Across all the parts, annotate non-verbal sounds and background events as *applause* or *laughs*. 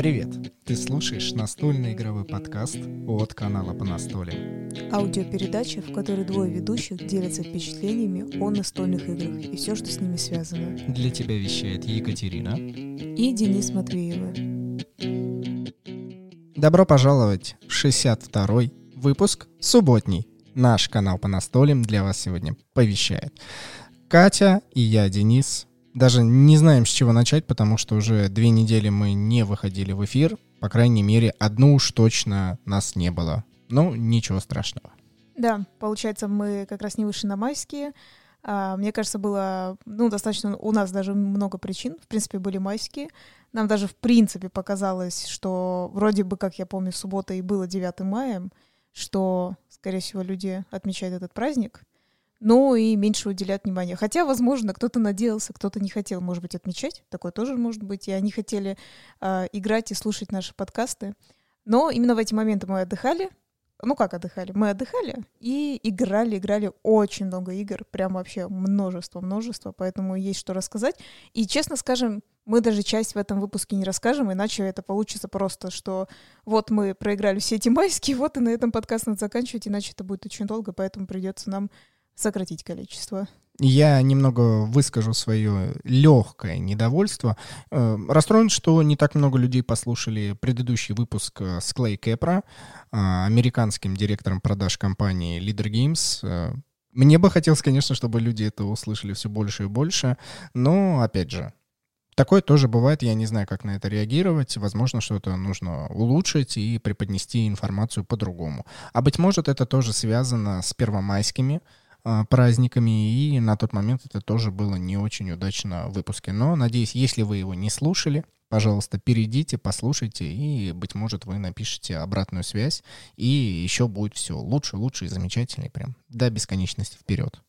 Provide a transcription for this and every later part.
Привет! Ты слушаешь настольный игровой подкаст от канала по настолям. Аудиопередача, в которой двое ведущих делятся впечатлениями о настольных играх и все, что с ними связано. Для тебя вещает Екатерина и Денис Матвеева. Добро пожаловать в 62-й выпуск субботний. Наш канал по настолям для вас сегодня повещает. Катя и я, Денис, даже не знаем, с чего начать, потому что уже две недели мы не выходили в эфир. По крайней мере, одну уж точно нас не было. Ну, ничего страшного. Да, получается, мы как раз не вышли на майские. А, мне кажется, было, ну, достаточно, у нас даже много причин. В принципе, были майские. Нам даже, в принципе, показалось, что вроде бы, как я помню, суббота и было 9 мая, что, скорее всего, люди отмечают этот праздник ну и меньше уделяют внимания. Хотя, возможно, кто-то надеялся, кто-то не хотел, может быть, отмечать. Такое тоже может быть. И они хотели э, играть и слушать наши подкасты. Но именно в эти моменты мы отдыхали. Ну как отдыхали? Мы отдыхали и играли, играли очень много игр. Прям вообще множество, множество. Поэтому есть что рассказать. И, честно скажем, мы даже часть в этом выпуске не расскажем, иначе это получится просто, что вот мы проиграли все эти майские, *laughs* вот и на этом подкаст надо заканчивать, иначе это будет очень долго, поэтому придется нам сократить количество. Я немного выскажу свое легкое недовольство. Э, расстроен, что не так много людей послушали предыдущий выпуск э, с Клей Кэпра, американским директором продаж компании Leader Games. Э, мне бы хотелось, конечно, чтобы люди это услышали все больше и больше, но, опять же, Такое тоже бывает, я не знаю, как на это реагировать. Возможно, что-то нужно улучшить и преподнести информацию по-другому. А быть может, это тоже связано с первомайскими, праздниками, и на тот момент это тоже было не очень удачно в выпуске. Но, надеюсь, если вы его не слушали, пожалуйста, перейдите, послушайте, и, быть может, вы напишите обратную связь, и еще будет все лучше, лучше и замечательнее прям до бесконечности вперед.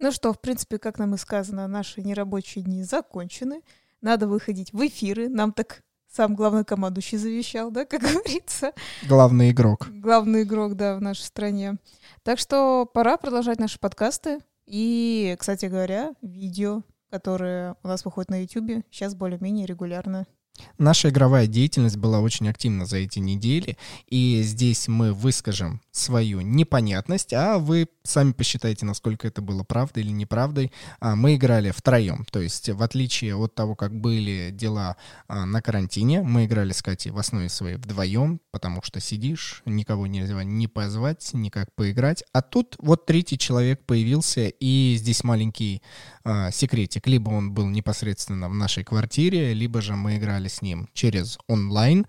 Ну что, в принципе, как нам и сказано, наши нерабочие дни закончены. Надо выходить в эфиры. Нам так сам главный командующий завещал, да, как *laughs* говорится. Главный игрок. Главный игрок, да, в нашей стране. Так что пора продолжать наши подкасты. И, кстати говоря, видео, которые у нас выходят на YouTube, сейчас более-менее регулярно. Наша игровая деятельность была очень активна за эти недели, и здесь мы выскажем свою непонятность, а вы сами посчитайте, насколько это было правдой или неправдой. А, мы играли втроем, то есть в отличие от того, как были дела а, на карантине, мы играли с Катей в основе своей вдвоем, потому что сидишь, никого нельзя ни позвать, никак поиграть. А тут вот третий человек появился, и здесь маленький а, секретик. Либо он был непосредственно в нашей квартире, либо же мы играли с ним через онлайн.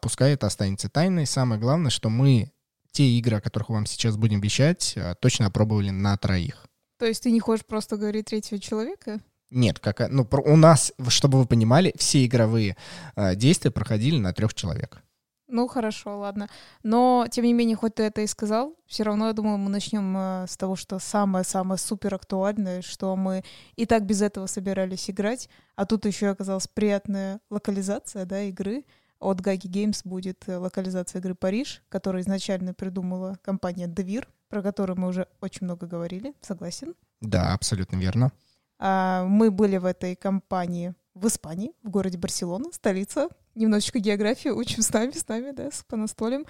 Пускай это останется тайной. Самое главное, что мы те игры, о которых вам сейчас будем вещать, э, точно опробовали на троих. То есть ты не хочешь просто говорить третьего человека? Нет, как, ну, у нас, чтобы вы понимали, все игровые э, действия проходили на трех человек. Ну, хорошо, ладно. Но, тем не менее, хоть ты это и сказал, все равно, я думаю, мы начнем э, с того, что самое-самое супер актуальное, что мы и так без этого собирались играть, а тут еще оказалась приятная локализация, да, игры — от Гаги Games будет э, локализация игры «Париж», которую изначально придумала компания «Девир», про которую мы уже очень много говорили, согласен? Да, абсолютно верно. А, мы были в этой компании в Испании, в городе Барселона, столица. Немножечко географию учим с нами, с нами, да, с понастолем.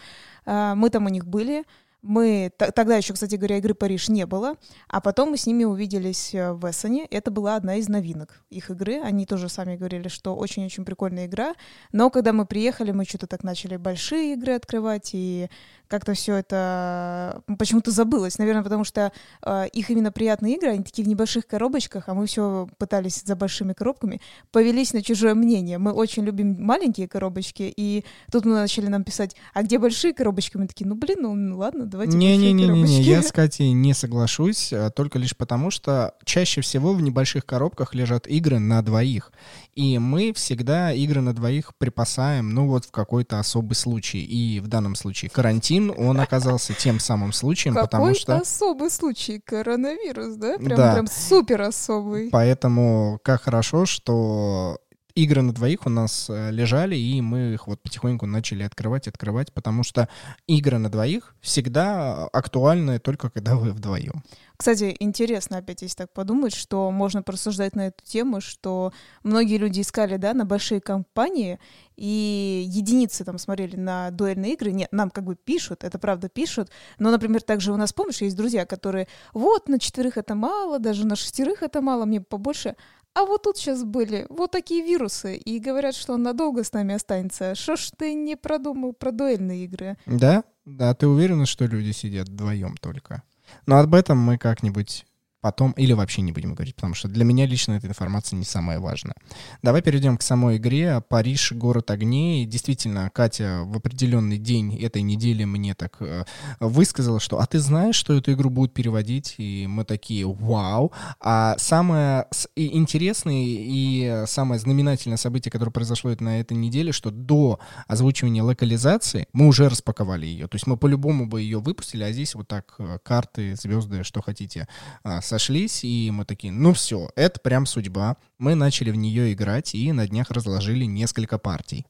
А, мы там у них были. Мы тогда еще, кстати говоря, игры Париж не было, а потом мы с ними увиделись э, в Эссене. Это была одна из новинок их игры. Они тоже сами говорили, что очень-очень прикольная игра. Но когда мы приехали, мы что-то так начали большие игры открывать, и как-то все это почему-то забылось. Наверное, потому что э, их именно приятные игры, они такие в небольших коробочках, а мы все пытались за большими коробками, повелись на чужое мнение. Мы очень любим маленькие коробочки, и тут мы начали нам писать, а где большие коробочки? Мы такие, ну блин, ну ладно, давайте не, не, не. Не, не, я с Катей не соглашусь, а только лишь потому, что чаще всего в небольших коробках лежат игры на двоих. И мы всегда игры на двоих припасаем, ну вот в какой-то особый случай. И в данном случае карантин он оказался тем самым случаем, Какой потому что... особый случай, коронавирус, да? Прям, да. прям супер особый. Поэтому как хорошо, что игры на двоих у нас э, лежали, и мы их вот потихоньку начали открывать, открывать, потому что игры на двоих всегда актуальны только когда вы вдвоем. Кстати, интересно опять, если так подумать, что можно порассуждать на эту тему, что многие люди искали, да, на большие компании, и единицы там смотрели на дуэльные игры. Нет, нам как бы пишут, это правда пишут, но, например, также у нас, помнишь, есть друзья, которые, вот, на четверых это мало, даже на шестерых это мало, мне побольше. А вот тут сейчас были вот такие вирусы, и говорят, что он надолго с нами останется. Что ж ты не продумал про дуэльные игры? Да? Да, ты уверена, что люди сидят вдвоем только? Но об этом мы как-нибудь потом или вообще не будем говорить, потому что для меня лично эта информация не самая важная. Давай перейдем к самой игре. Париж — город огней. Действительно, Катя в определенный день этой недели мне так э, высказала, что «А ты знаешь, что эту игру будут переводить?» И мы такие «Вау!» А самое интересное и самое знаменательное событие, которое произошло на этой неделе, что до озвучивания локализации мы уже распаковали ее. То есть мы по-любому бы ее выпустили, а здесь вот так э, карты, звезды, что хотите, э, сошлись, и мы такие, ну все, это прям судьба. Мы начали в нее играть и на днях разложили несколько партий.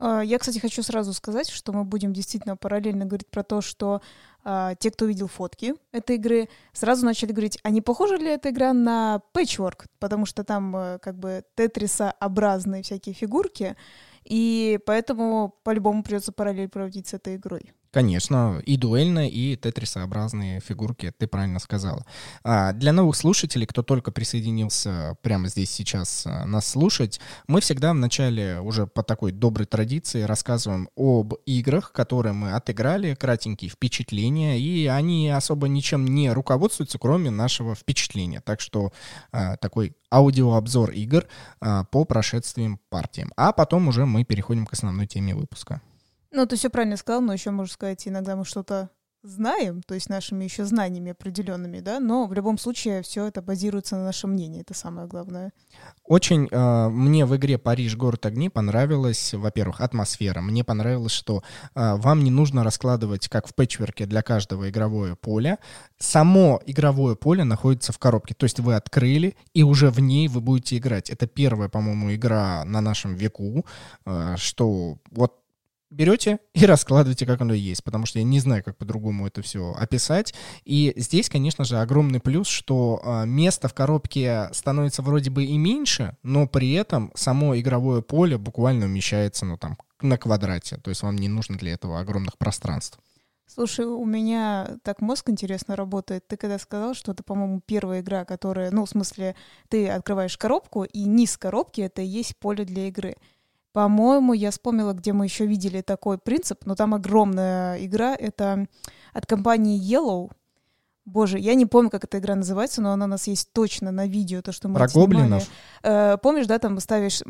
А, я, кстати, хочу сразу сказать, что мы будем действительно параллельно говорить про то, что а, те, кто видел фотки этой игры, сразу начали говорить, а не похожа ли эта игра на Patchwork? Потому что там а, как бы тетриса-образные всякие фигурки, и поэтому по-любому придется параллель проводить с этой игрой. Конечно, и дуэльная, и тетрисообразные фигурки, ты правильно сказала. А для новых слушателей, кто только присоединился прямо здесь сейчас а, нас слушать, мы всегда в начале уже по такой доброй традиции рассказываем об играх, которые мы отыграли, кратенькие впечатления, и они особо ничем не руководствуются, кроме нашего впечатления. Так что а, такой аудиообзор игр а, по прошествиям партиям. А потом уже мы переходим к основной теме выпуска. Ну, ты все правильно сказал, но еще можно сказать, иногда мы что-то знаем, то есть нашими еще знаниями определенными, да, но в любом случае все это базируется на нашем мнении, это самое главное. Очень э, мне в игре Париж город огней понравилась, во-первых, атмосфера. Мне понравилось, что э, вам не нужно раскладывать, как в пэтчверке для каждого игровое поле. Само игровое поле находится в коробке, то есть вы открыли и уже в ней вы будете играть. Это первая, по-моему, игра на нашем веку, э, что вот берете и *laughs* раскладываете, как оно есть, потому что я не знаю, как по-другому это все описать. И здесь, конечно же, огромный плюс, что э, место в коробке становится вроде бы и меньше, но при этом само игровое поле буквально умещается, ну, там, на квадрате. То есть вам не нужно для этого огромных пространств. Слушай, у меня так мозг интересно работает. Ты когда сказал, что это, по-моему, первая игра, которая, ну, в смысле, ты открываешь коробку, и низ коробки — это и есть поле для игры. По-моему, я вспомнила, где мы еще видели такой принцип, но там огромная игра. Это от компании Yellow. Боже, я не помню, как эта игра называется, но она у нас есть точно на видео, то, что мы Про гоблинов? Э, помнишь, да, там ставишь...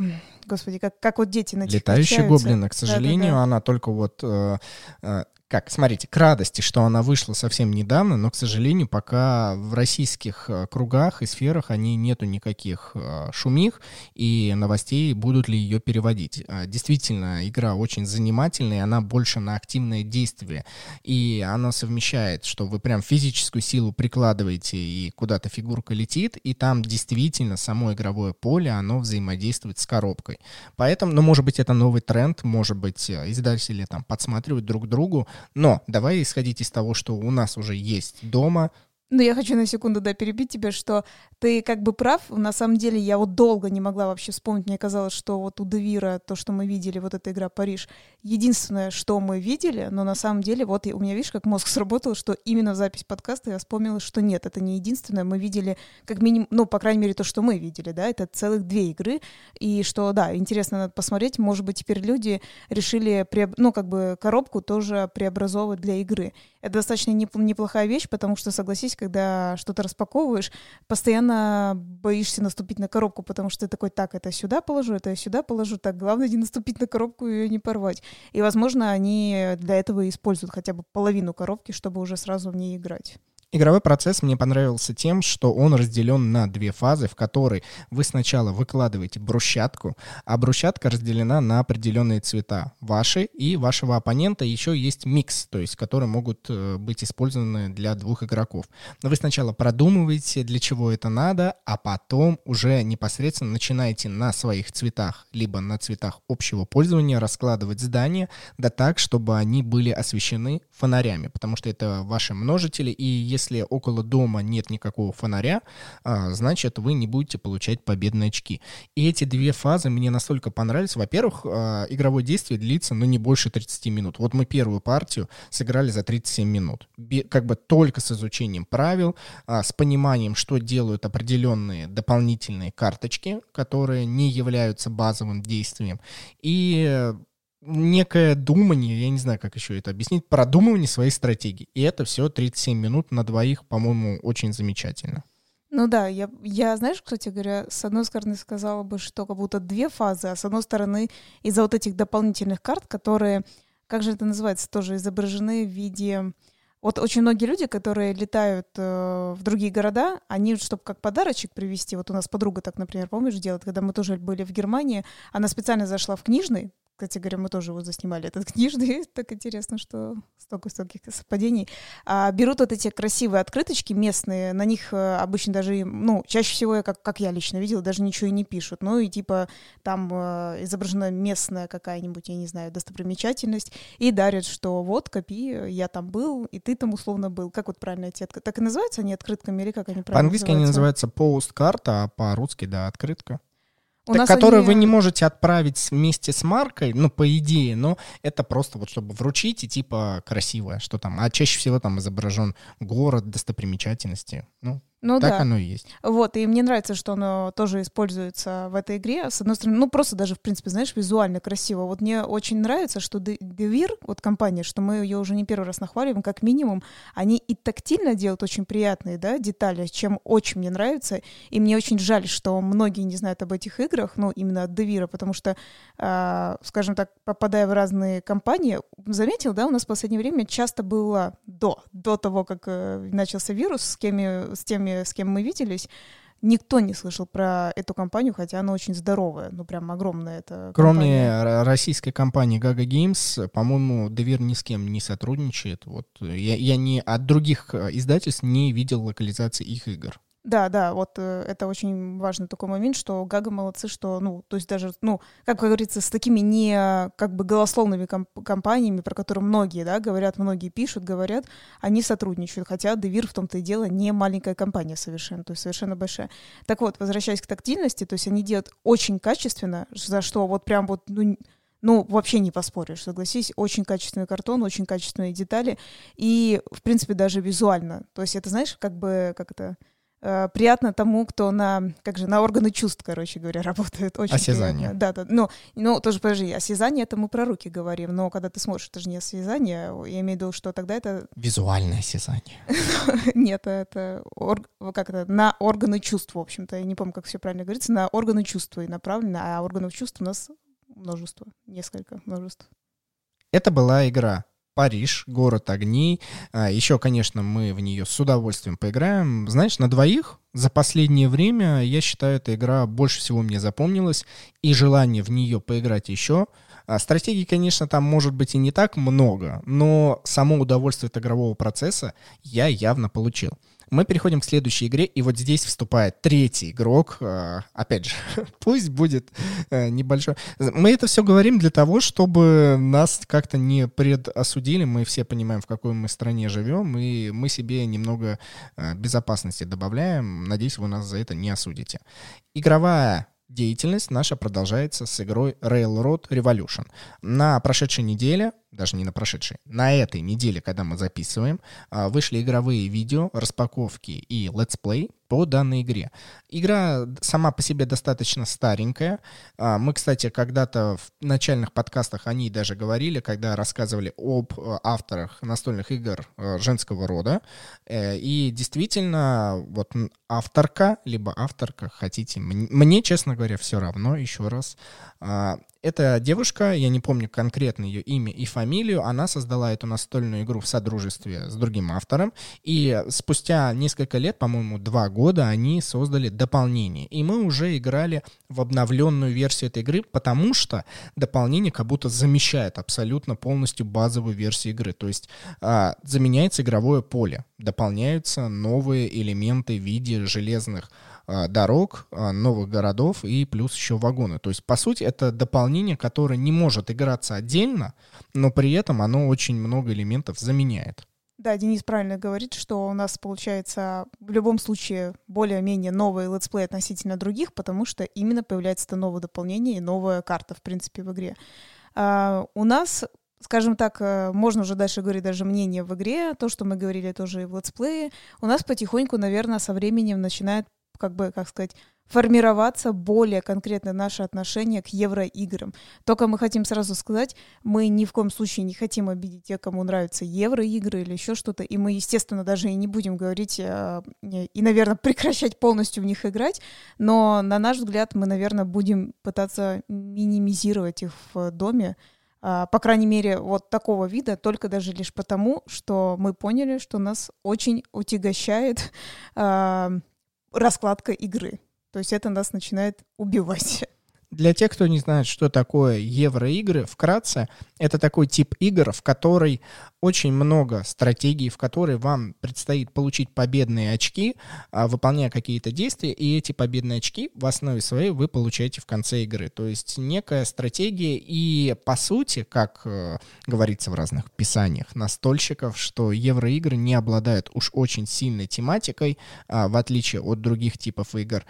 Господи, как, как вот дети на Летающие гоблины, к сожалению, да, да, да. она только вот... Э, э, как, смотрите, к радости, что она вышла совсем недавно, но, к сожалению, пока в российских э, кругах и сферах они нету никаких э, шумих и новостей, будут ли ее переводить. А, действительно, игра очень занимательная, она больше на активное действие, и она совмещает, что вы прям физическую силу прикладываете, и куда-то фигурка летит, и там действительно само игровое поле, оно взаимодействует с коробкой. Поэтому, ну, может быть, это новый тренд, может быть, э, издатели там подсматривают друг другу, но давай исходить из того, что у нас уже есть дома, ну, я хочу на секунду, да, перебить тебя, что ты как бы прав. На самом деле, я вот долго не могла вообще вспомнить. Мне казалось, что вот у Девира, то, что мы видели, вот эта игра «Париж», единственное, что мы видели, но на самом деле, вот у меня, видишь, как мозг *laughs* сработал, что именно запись подкаста я вспомнила, что нет, это не единственное. Мы видели как минимум, ну, по крайней мере, то, что мы видели, да, это целых две игры. И что, да, интересно надо посмотреть. Может быть, теперь люди решили, ну, как бы коробку тоже преобразовывать для игры. Это достаточно неплохая вещь, потому что, согласись, когда что-то распаковываешь, постоянно боишься наступить на коробку, потому что ты такой, так, это сюда положу, это сюда положу, так, главное не наступить на коробку и ее не порвать. И, возможно, они для этого используют хотя бы половину коробки, чтобы уже сразу в ней играть. Игровой процесс мне понравился тем, что он разделен на две фазы, в которой вы сначала выкладываете брусчатку, а брусчатка разделена на определенные цвета. Ваши и вашего оппонента еще есть микс, то есть которые могут э, быть использованы для двух игроков. Но вы сначала продумываете, для чего это надо, а потом уже непосредственно начинаете на своих цветах, либо на цветах общего пользования раскладывать здания, да так, чтобы они были освещены фонарями, потому что это ваши множители, и если если около дома нет никакого фонаря, а, значит, вы не будете получать победные очки. И эти две фазы мне настолько понравились. Во-первых, а, игровое действие длится, ну, не больше 30 минут. Вот мы первую партию сыграли за 37 минут. Как бы только с изучением правил, а, с пониманием, что делают определенные дополнительные карточки, которые не являются базовым действием. И некое думание, я не знаю, как еще это объяснить, продумывание своей стратегии. И это все 37 минут на двоих, по-моему, очень замечательно. Ну да, я, я, знаешь, кстати говоря, с одной стороны сказала бы, что как будто две фазы, а с одной стороны из-за вот этих дополнительных карт, которые, как же это называется, тоже изображены в виде... Вот очень многие люди, которые летают э, в другие города, они, чтобы как подарочек привезти, вот у нас подруга так, например, помнишь, делает, когда мы тоже были в Германии, она специально зашла в книжный, кстати говоря, мы тоже вот заснимали этот *laughs* книжный. Так интересно, что столько стольких совпадений. А, берут вот эти красивые открыточки местные, на них э, обычно даже, ну, чаще всего, как, как я лично видела, даже ничего и не пишут. Ну и типа там э, изображена местная какая-нибудь, я не знаю, достопримечательность, и дарят, что вот, копи, я там был, и ты там условно был. Как вот правильно эти открытки? Так и называются они открытками или как они правильно По-английски они называются пост-карта, а по-русски, да, открытка. У так, которую они... вы не можете отправить вместе с маркой, ну, по идее, но это просто вот чтобы вручить и типа красивое, что там. А чаще всего там изображен город, достопримечательности. Ну, ну так да. оно и есть. Вот, и мне нравится, что оно тоже используется в этой игре. С одной стороны, ну просто даже, в принципе, знаешь, визуально красиво. Вот мне очень нравится, что Devir, вот компания, что мы ее уже не первый раз нахваливаем, как минимум, они и тактильно делают очень приятные, да, детали, чем очень мне нравится. И мне очень жаль, что многие не знают об этих играх, ну, именно от Devir, потому что, э, скажем так, попадая в разные компании, заметил, да, у нас в последнее время часто было до, до того, как э, начался вирус, с, кеми, с теми с кем мы виделись, никто не слышал про эту компанию, хотя она очень здоровая, ну прям огромная эта Кроме компания. российской компании Gaga Games, по-моему, Девир ни с кем не сотрудничает. Вот я, я не от других э, издательств не видел локализации их игр. Да, да, вот э, это очень важный такой момент, что Гага молодцы, что, ну, то есть даже, ну, как говорится, с такими не как бы голословными комп- компаниями, про которые многие, да, говорят, многие пишут, говорят, они сотрудничают, хотя Девир в том-то и дело не маленькая компания совершенно, то есть совершенно большая. Так вот, возвращаясь к тактильности, то есть они делают очень качественно, за что вот прям вот, ну, ну, вообще не поспоришь, согласись, очень качественный картон, очень качественные детали, и, в принципе, даже визуально. То есть это, знаешь, как бы, как это, Э, приятно тому, кто на, как же, на органы чувств, короче говоря, *laughs* работает. Очень осязание. Приятно. Да, да. Но, ну, тоже, подожди, осязание, это мы про руки говорим, но когда ты смотришь, это же не осязание, я имею в виду, что тогда это... Визуальное осязание. *laughs* Нет, это, как это, на органы чувств, в общем-то, я не помню, как все правильно говорится, на органы чувств и направлено, а органов чувств у нас множество, несколько множеств. Это была игра Париж, город огней. А, еще, конечно, мы в нее с удовольствием поиграем. Знаешь, на двоих за последнее время, я считаю, эта игра больше всего мне запомнилась, и желание в нее поиграть еще. А, стратегий, конечно, там может быть и не так много, но само удовольствие от игрового процесса я явно получил. Мы переходим к следующей игре, и вот здесь вступает третий игрок. А, опять же, *laughs* пусть будет э, небольшой. Мы это все говорим для того, чтобы нас как-то не предосудили. Мы все понимаем, в какой мы стране живем, и мы себе немного э, безопасности добавляем. Надеюсь, вы нас за это не осудите. Игровая деятельность наша продолжается с игрой Railroad Revolution. На прошедшей неделе даже не на прошедшей, на этой неделе, когда мы записываем, а, вышли игровые видео, распаковки и летсплей по данной игре. Игра сама по себе достаточно старенькая. А, мы, кстати, когда-то в начальных подкастах о ней даже говорили, когда рассказывали об э, авторах настольных игр э, женского рода. Э, и действительно, вот авторка, либо авторка, хотите, мне, честно говоря, все равно, еще раз, а, Эта девушка, я не помню конкретно ее имя и фамилию, она создала эту настольную игру в содружестве с другим автором, и спустя несколько лет, по-моему, два года, они создали дополнение. И мы уже играли в обновленную версию этой игры, потому что дополнение как будто замещает абсолютно полностью базовую версию игры. То есть а, заменяется игровое поле, дополняются новые элементы в виде железных дорог, а, новых городов и плюс еще вагоны. То есть, по сути, это дополнение, которое не может играться отдельно, но при этом оно очень много элементов заменяет. Да, Денис правильно говорит, что у нас получается в любом случае более-менее новый летсплей относительно других, потому что именно появляется это новое дополнение и новая карта, в принципе, в игре. А, у нас скажем так, э, можно уже дальше говорить даже мнение в игре, то, что мы говорили тоже и в летсплее, у нас потихоньку, наверное, со временем начинает как бы, как сказать, формироваться более конкретно наше отношение к евроиграм. Только мы хотим сразу сказать, мы ни в коем случае не хотим обидеть тех, кому нравятся евроигры или еще что-то, и мы, естественно, даже и не будем говорить э, и, наверное, прекращать полностью в них играть, но, на наш взгляд, мы, наверное, будем пытаться минимизировать их в доме, э, по крайней мере, вот такого вида, только даже лишь потому, что мы поняли, что нас очень утягощает э, раскладка игры. То есть это нас начинает убивать. Для тех, кто не знает, что такое евроигры, вкратце, это такой тип игр, в которой очень много стратегий, в которой вам предстоит получить победные очки, а, выполняя какие-то действия, и эти победные очки в основе своей вы получаете в конце игры. То есть некая стратегия, и по сути, как э, говорится в разных писаниях настольщиков, что евроигры не обладают уж очень сильной тематикой, а, в отличие от других типов игр.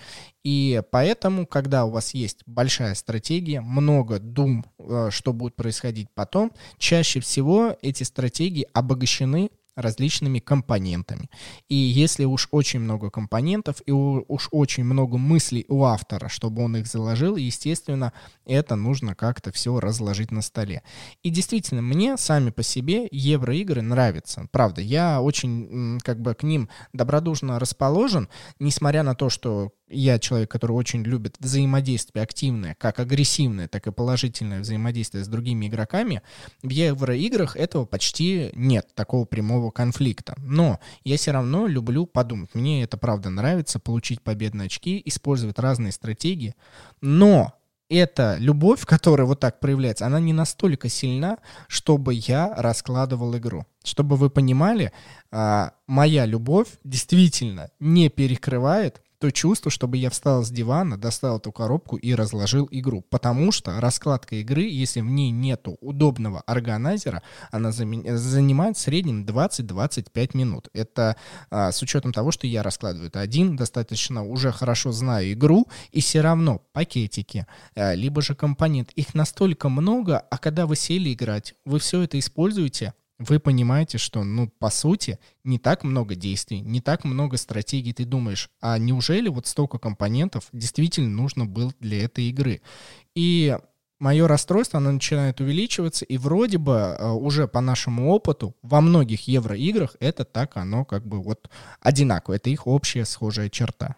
И поэтому, когда у вас есть большая стратегия, много дум, э, что будет происходить потом, чаще всего эти стратегии обогащены различными компонентами. И если уж очень много компонентов и уж очень много мыслей у автора, чтобы он их заложил, естественно, это нужно как-то все разложить на столе. И действительно, мне сами по себе евроигры нравятся. Правда, я очень как бы к ним добродушно расположен, несмотря на то, что я человек, который очень любит взаимодействие активное, как агрессивное, так и положительное взаимодействие с другими игроками, в евроиграх этого почти нет, такого прямого конфликта. Но я все равно люблю подумать. Мне это правда нравится, получить победные очки, использовать разные стратегии. Но эта любовь, которая вот так проявляется, она не настолько сильна, чтобы я раскладывал игру. Чтобы вы понимали, а, моя любовь действительно не перекрывает то чувство, чтобы я встал с дивана, достал эту коробку и разложил игру. Потому что раскладка игры, если в ней нету удобного органайзера, она занимает в среднем 20-25 минут. Это а, с учетом того, что я раскладываю это один, достаточно уже хорошо знаю игру, и все равно пакетики, а, либо же компонент, их настолько много, а когда вы сели играть, вы все это используете, вы понимаете, что, ну, по сути, не так много действий, не так много стратегий ты думаешь, а неужели вот столько компонентов действительно нужно было для этой игры? И мое расстройство, оно начинает увеличиваться, и вроде бы э, уже по нашему опыту во многих евроиграх это так оно как бы вот одинаково, это их общая схожая черта.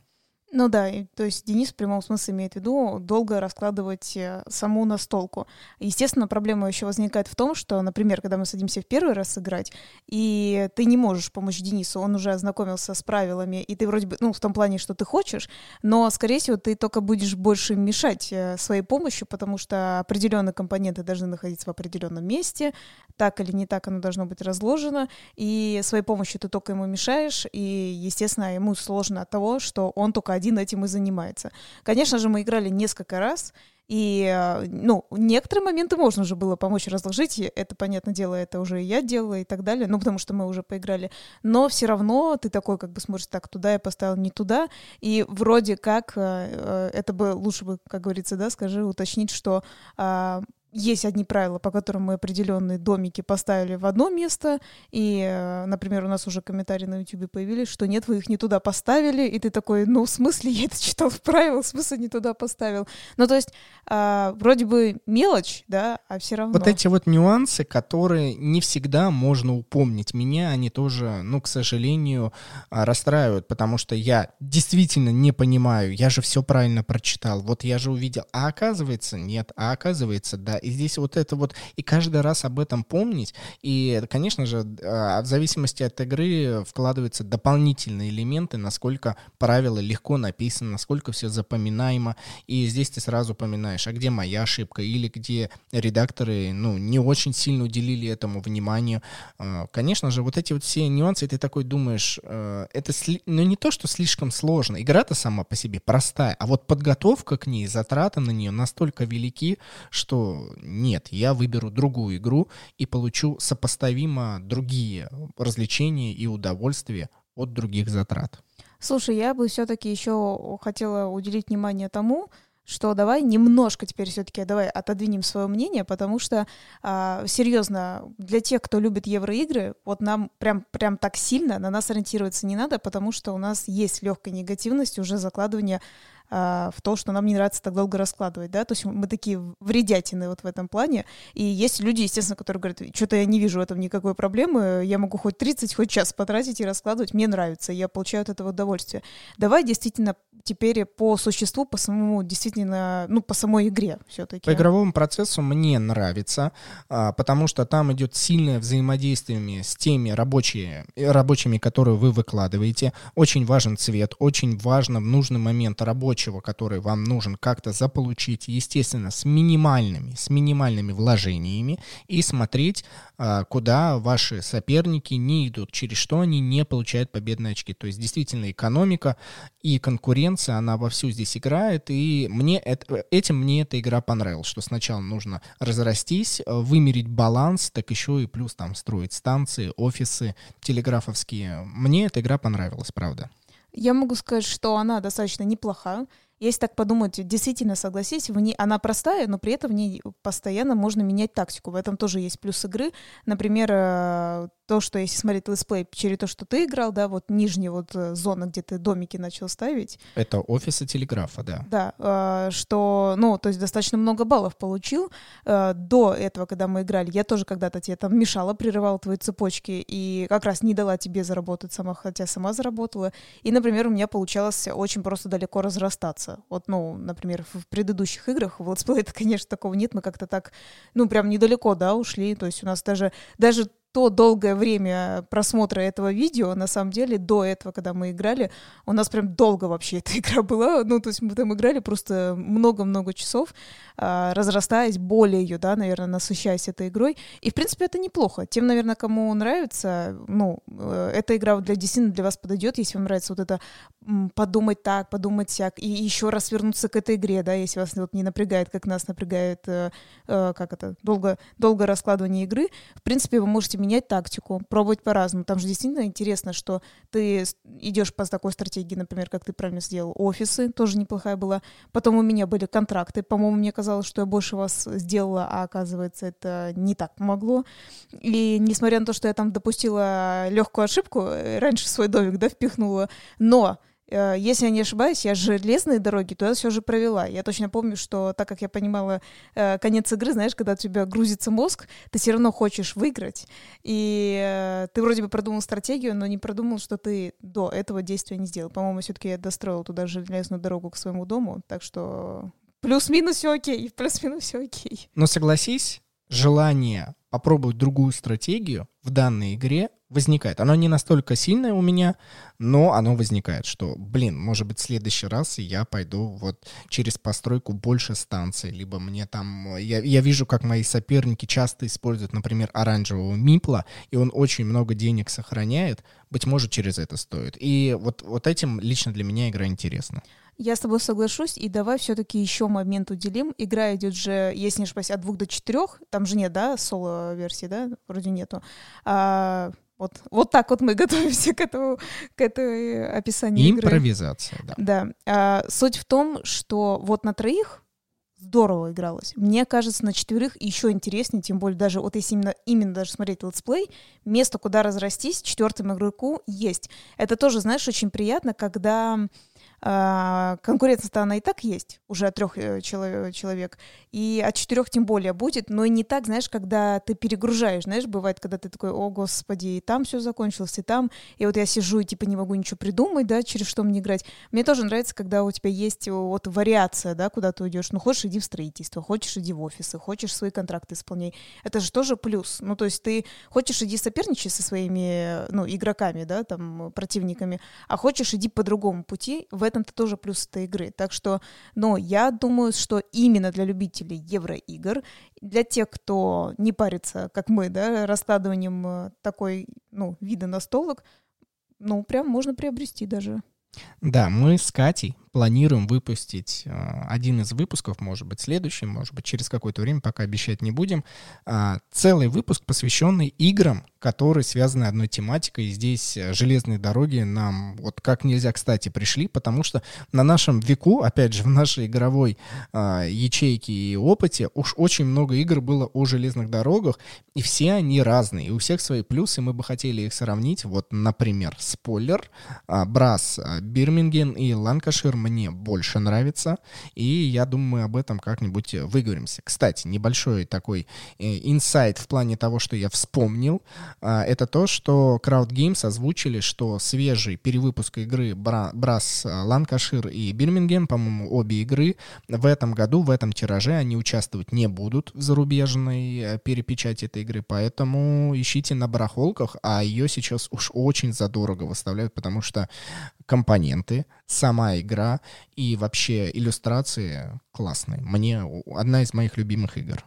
Ну да, то есть Денис в прямом смысле имеет в виду долго раскладывать э, саму настолку. Естественно, проблема еще возникает в том, что, например, когда мы садимся в первый раз играть, и ты не можешь помочь Денису, он уже ознакомился с правилами, и ты вроде бы, ну, в том плане, что ты хочешь, но, скорее всего, ты только будешь больше мешать э, своей помощью, потому что определенные компоненты должны находиться в определенном месте, так или не так оно должно быть разложено, и своей помощью ты только ему мешаешь, и, естественно, ему сложно от того, что он только один этим и занимается. Конечно же, мы играли несколько раз, и, э, ну, некоторые моменты можно уже было помочь разложить, это, понятное дело, это уже я делала и так далее, ну, потому что мы уже поиграли. Но все равно ты такой как бы смотришь, так, туда я поставил, не туда, и вроде как э, э, это бы лучше бы, как говорится, да, скажи, уточнить, что а, есть одни правила, по которым мы определенные домики поставили в одно место, и, э, например, у нас уже комментарии на YouTube появились, что нет, вы их не туда поставили, и ты такой, ну, в смысле, *laughs* я это читал в правилах, в смысле не туда поставил. Ну, то есть, а, вроде бы мелочь, да, а все равно. Вот эти вот нюансы, которые не всегда можно упомнить, меня они тоже, ну, к сожалению, а, расстраивают, потому что я действительно не понимаю, я же все правильно прочитал, вот я же увидел, а оказывается нет, а оказывается да, и здесь вот это вот, и каждый раз об этом помнить, и, конечно же, а, в зависимости от игры вкладываются дополнительные элементы, насколько правила легко написаны, насколько все запоминаемо, и здесь ты сразу упоминаешь, а где моя ошибка, или где редакторы, ну, не очень сильно уделили этому вниманию. А, конечно же, вот эти вот все нюансы, ты такой думаешь, а, это, ну, не то, что слишком сложно, игра-то сама по себе простая, а вот подготовка к ней, затраты на нее настолько велики, что нет, я выберу другую игру и получу сопоставимо другие развлечения и удовольствия от других затрат. Слушай, я бы все-таки еще хотела уделить внимание тому, что давай немножко теперь все-таки давай отодвинем свое мнение, потому что а, серьезно для тех, кто любит евроигры, вот нам прям прям так сильно на нас ориентироваться не надо, потому что у нас есть легкая негативность уже закладывания а, в то, что нам не нравится так долго раскладывать, да, то есть мы такие вредятины вот в этом плане, и есть люди, естественно, которые говорят, что-то я не вижу в этом никакой проблемы, я могу хоть 30, хоть час потратить и раскладывать, мне нравится, я получаю от этого удовольствие. Давай действительно теперь по существу, по самому, действительно, ну, по самой игре все-таки. По игровому процессу мне нравится, а, потому что там идет сильное взаимодействие с теми рабочие, рабочими, которые вы выкладываете. Очень важен цвет, очень важно в нужный момент рабочего, который вам нужен, как-то заполучить, естественно, с минимальными, с минимальными вложениями и смотреть, а, куда ваши соперники не идут, через что они не получают победные очки. То есть действительно экономика и конкуренция, она вовсю здесь играет, и мне это, этим мне эта игра понравилась, что сначала нужно разрастись, вымерить баланс, так еще и плюс там строить станции, офисы телеграфовские. Мне эта игра понравилась, правда. Я могу сказать, что она достаточно неплоха. Если так подумать, действительно, согласись, в ней, она простая, но при этом в ней постоянно можно менять тактику. В этом тоже есть плюс игры. Например, э, то, что если смотреть летсплей через то, что ты играл, да, вот нижняя вот э, зона, где ты домики начал ставить. Это офисы телеграфа, да. Да, э, что, ну, то есть достаточно много баллов получил. Э, до этого, когда мы играли, я тоже когда-то тебе там мешала, прерывала твои цепочки и как раз не дала тебе заработать сама, хотя сама заработала. И, например, у меня получалось очень просто далеко разрастаться. Вот, ну, например, в предыдущих играх в летсплее, *laughs* конечно, такого нет, мы как-то так, ну, прям недалеко, да, ушли. То есть у нас даже, даже то долгое время просмотра этого видео, на самом деле, до этого, когда мы играли, у нас прям долго вообще эта *laughs* игра была, ну, то есть мы там играли просто много-много часов, а, разрастаясь более ее, да, наверное, насыщаясь этой игрой, и, в принципе, это неплохо. Тем, наверное, кому нравится, ну, э, эта игра для действительно для вас подойдет, если вам нравится вот это подумать так, подумать сяк, и еще раз вернуться к этой игре, да, если вас вот не напрягает, как нас напрягает, э, э, как это, долго, долго раскладывание игры, в принципе, вы можете менять тактику, пробовать по-разному. Там же действительно интересно, что ты идешь по такой стратегии, например, как ты правильно сделал, офисы, тоже неплохая была. Потом у меня были контракты. По-моему, мне казалось, что я больше вас сделала, а оказывается, это не так помогло. И несмотря на то, что я там допустила легкую ошибку, э, раньше свой домик, да, впихнула, но если я не ошибаюсь, я железные дороги туда все же провела. Я точно помню, что так как я понимала э, конец игры, знаешь, когда у тебя грузится мозг, ты все равно хочешь выиграть. И э, ты вроде бы продумал стратегию, но не продумал, что ты до этого действия не сделал. По-моему, все-таки я достроил туда железную дорогу к своему дому, так что плюс-минус все окей, *laughs* плюс-минус все окей. Но согласись, желание попробовать другую стратегию в данной игре возникает. Оно не настолько сильное у меня, но оно возникает, что, блин, может быть, в следующий раз я пойду вот через постройку больше станций, либо мне там... Я, я вижу, как мои соперники часто используют, например, оранжевого мипла, и он очень много денег сохраняет. Быть может, через это стоит. И вот, вот этим лично для меня игра интересна. Я с тобой соглашусь, и давай все-таки еще момент уделим. Игра идет же, если не ошибаюсь, от двух до четырех. Там же нет, да, соло-версии, да? Вроде нету. А, вот, вот так вот мы *laughs* готовимся к этому, к этой описанию Импровизация, игры. да. Да. А, суть в том, что вот на троих здорово игралось. Мне кажется, на четверых еще интереснее, тем более даже вот если именно, именно даже смотреть летсплей, место, куда разрастись четвертому игроку есть. Это тоже, знаешь, очень приятно, когда конкуренция-то она и так есть, уже от трех э, человек, и от четырех тем более будет, но не так, знаешь, когда ты перегружаешь, знаешь, бывает, когда ты такой, о, господи, и там все закончилось, и там, и вот я сижу и типа не могу ничего придумать, да, через что мне играть. Мне тоже нравится, когда у тебя есть вот вариация, да, куда ты уйдешь. Ну, хочешь, иди в строительство, хочешь, иди в офисы, хочешь, свои контракты исполняй. Это же тоже плюс. Ну, то есть ты хочешь, иди соперничай со своими, ну, игроками, да, там, противниками, а хочешь, иди по другому пути, в этом-то тоже плюс этой игры. Так что, но я думаю, что именно для любителей евроигр, для тех, кто не парится, как мы, да, раскладыванием э, такой, ну, вида настолок, ну, прям можно приобрести даже. Да, мы с Катей планируем выпустить э, один из выпусков, может быть, следующий, может быть, через какое-то время, пока обещать не будем, э, целый выпуск, посвященный играм, которые связаны одной тематикой. И здесь э, железные дороги нам вот как нельзя кстати пришли, потому что на нашем веку, опять же, в нашей игровой э, ячейке и опыте уж очень много игр было о железных дорогах, и все они разные, и у всех свои плюсы, мы бы хотели их сравнить. Вот, например, спойлер, э, Брас, Бирминген и Ланкашир мне больше нравится, и я думаю, мы об этом как-нибудь выговоримся. Кстати, небольшой такой э, инсайт в плане того, что я вспомнил, а, это то, что Crowd Games озвучили, что свежий перевыпуск игры Брас Ланкашир и Бирмингем, по-моему, обе игры в этом году, в этом тираже они участвовать не будут в зарубежной э, перепечати этой игры, поэтому ищите на барахолках, а ее сейчас уж очень задорого выставляют, потому что компоненты, сама игра и вообще иллюстрации классные. Мне одна из моих любимых игр.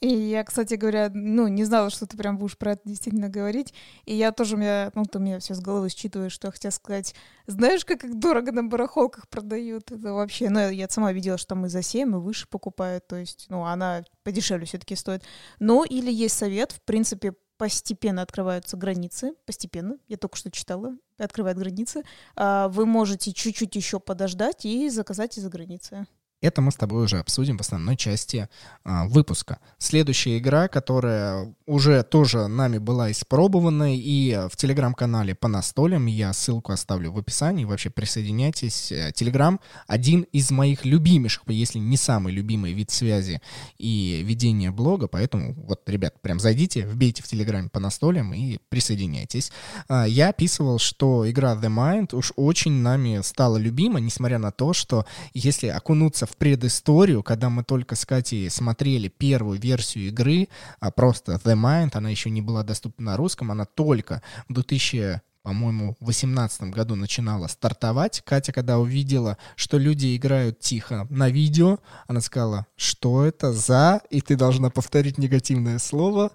И я, кстати говоря, ну, не знала, что ты прям будешь про это действительно говорить. И я тоже, у меня, ну, ты меня все с головы считываешь, что я хотела сказать. Знаешь, как их дорого на барахолках продают? Это вообще, ну, я сама видела, что там и за 7, и выше покупают. То есть, ну, она подешевле все-таки стоит. Но или есть совет, в принципе, постепенно открываются границы, постепенно, я только что читала, открывают границы, а, вы можете чуть-чуть еще подождать и заказать из-за границы. Это мы с тобой уже обсудим в основной части а, выпуска. Следующая игра, которая уже тоже нами была испробована, и в телеграм-канале по настолям, я ссылку оставлю в описании, вообще присоединяйтесь. Э, телеграм — один из моих любимейших, если не самый любимый вид связи и ведения блога, поэтому вот, ребят, прям зайдите, вбейте в телеграме по настолям и присоединяйтесь. А, я описывал, что игра The Mind уж очень нами стала любима, несмотря на то, что если окунуться в предысторию, когда мы только с Катей смотрели первую версию игры, а просто The Mind, она еще не была доступна на русском, она только в 2000 по-моему, в 2018 году начинала стартовать. Катя, когда увидела, что люди играют тихо на видео, она сказала, что это за, и ты должна повторить негативное слово,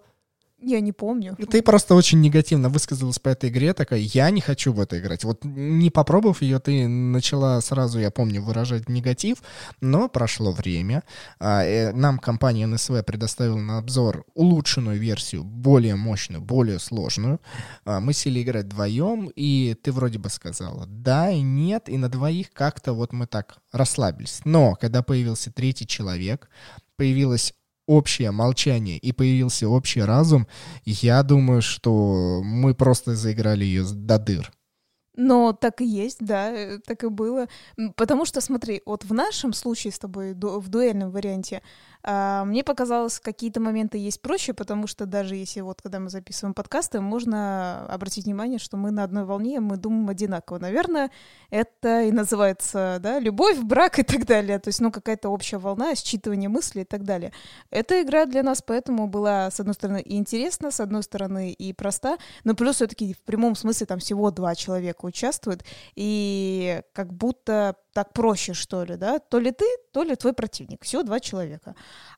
я не помню. Ты просто очень негативно высказалась по этой игре, такая, я не хочу в это играть. Вот не попробовав ее, ты начала сразу, я помню, выражать негатив, но прошло время. А, э, нам компания НСВ предоставила на обзор улучшенную версию, более мощную, более сложную. А, мы сели играть вдвоем, и ты вроде бы сказала да и нет, и на двоих как-то вот мы так расслабились. Но когда появился третий человек, появилась общее молчание и появился общий разум, я думаю, что мы просто заиграли ее до дыр. Но так и есть, да, э, так и было. Потому что, смотри, вот в нашем случае с тобой, в дуэльном варианте, мне показалось, какие-то моменты есть проще, потому что даже если вот, когда мы записываем подкасты, можно обратить внимание, что мы на одной волне, мы думаем одинаково. Наверное, это и называется, да, любовь, брак и так далее. То есть, ну, какая-то общая волна, считывание мыслей и так далее. Эта игра для нас поэтому была, с одной стороны, и интересна, с одной стороны, и проста, но плюс все-таки в прямом смысле там всего два человека участвуют, и как будто так проще, что ли, да? То ли ты, то ли твой противник. Всего два человека.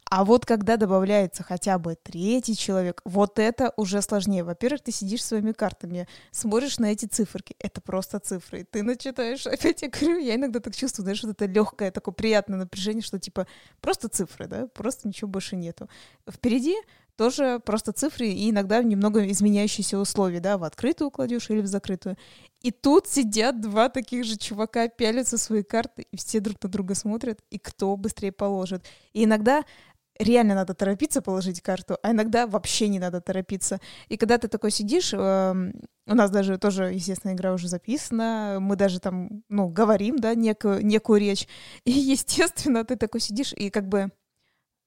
А вот когда добавляется хотя бы третий человек, вот это уже сложнее. Во-первых, ты сидишь своими картами, смотришь на эти циферки. Это просто цифры. Ты начинаешь, *laughs* опять я говорю, я иногда так чувствую, знаешь, вот это легкое, такое приятное напряжение, что типа просто цифры, да, просто ничего больше нету. Впереди тоже просто цифры и иногда немного изменяющиеся условия, да, в открытую кладешь или в закрытую. И тут сидят два таких же чувака, пялятся свои карты, и все друг на друга смотрят, и кто быстрее положит. И иногда реально надо торопиться положить карту, а иногда вообще не надо торопиться. И когда ты такой сидишь, э, у нас даже тоже, естественно, игра уже записана, мы даже там, ну, говорим, да, некую, некую речь, *laughs* и, естественно, ты такой сидишь и как бы,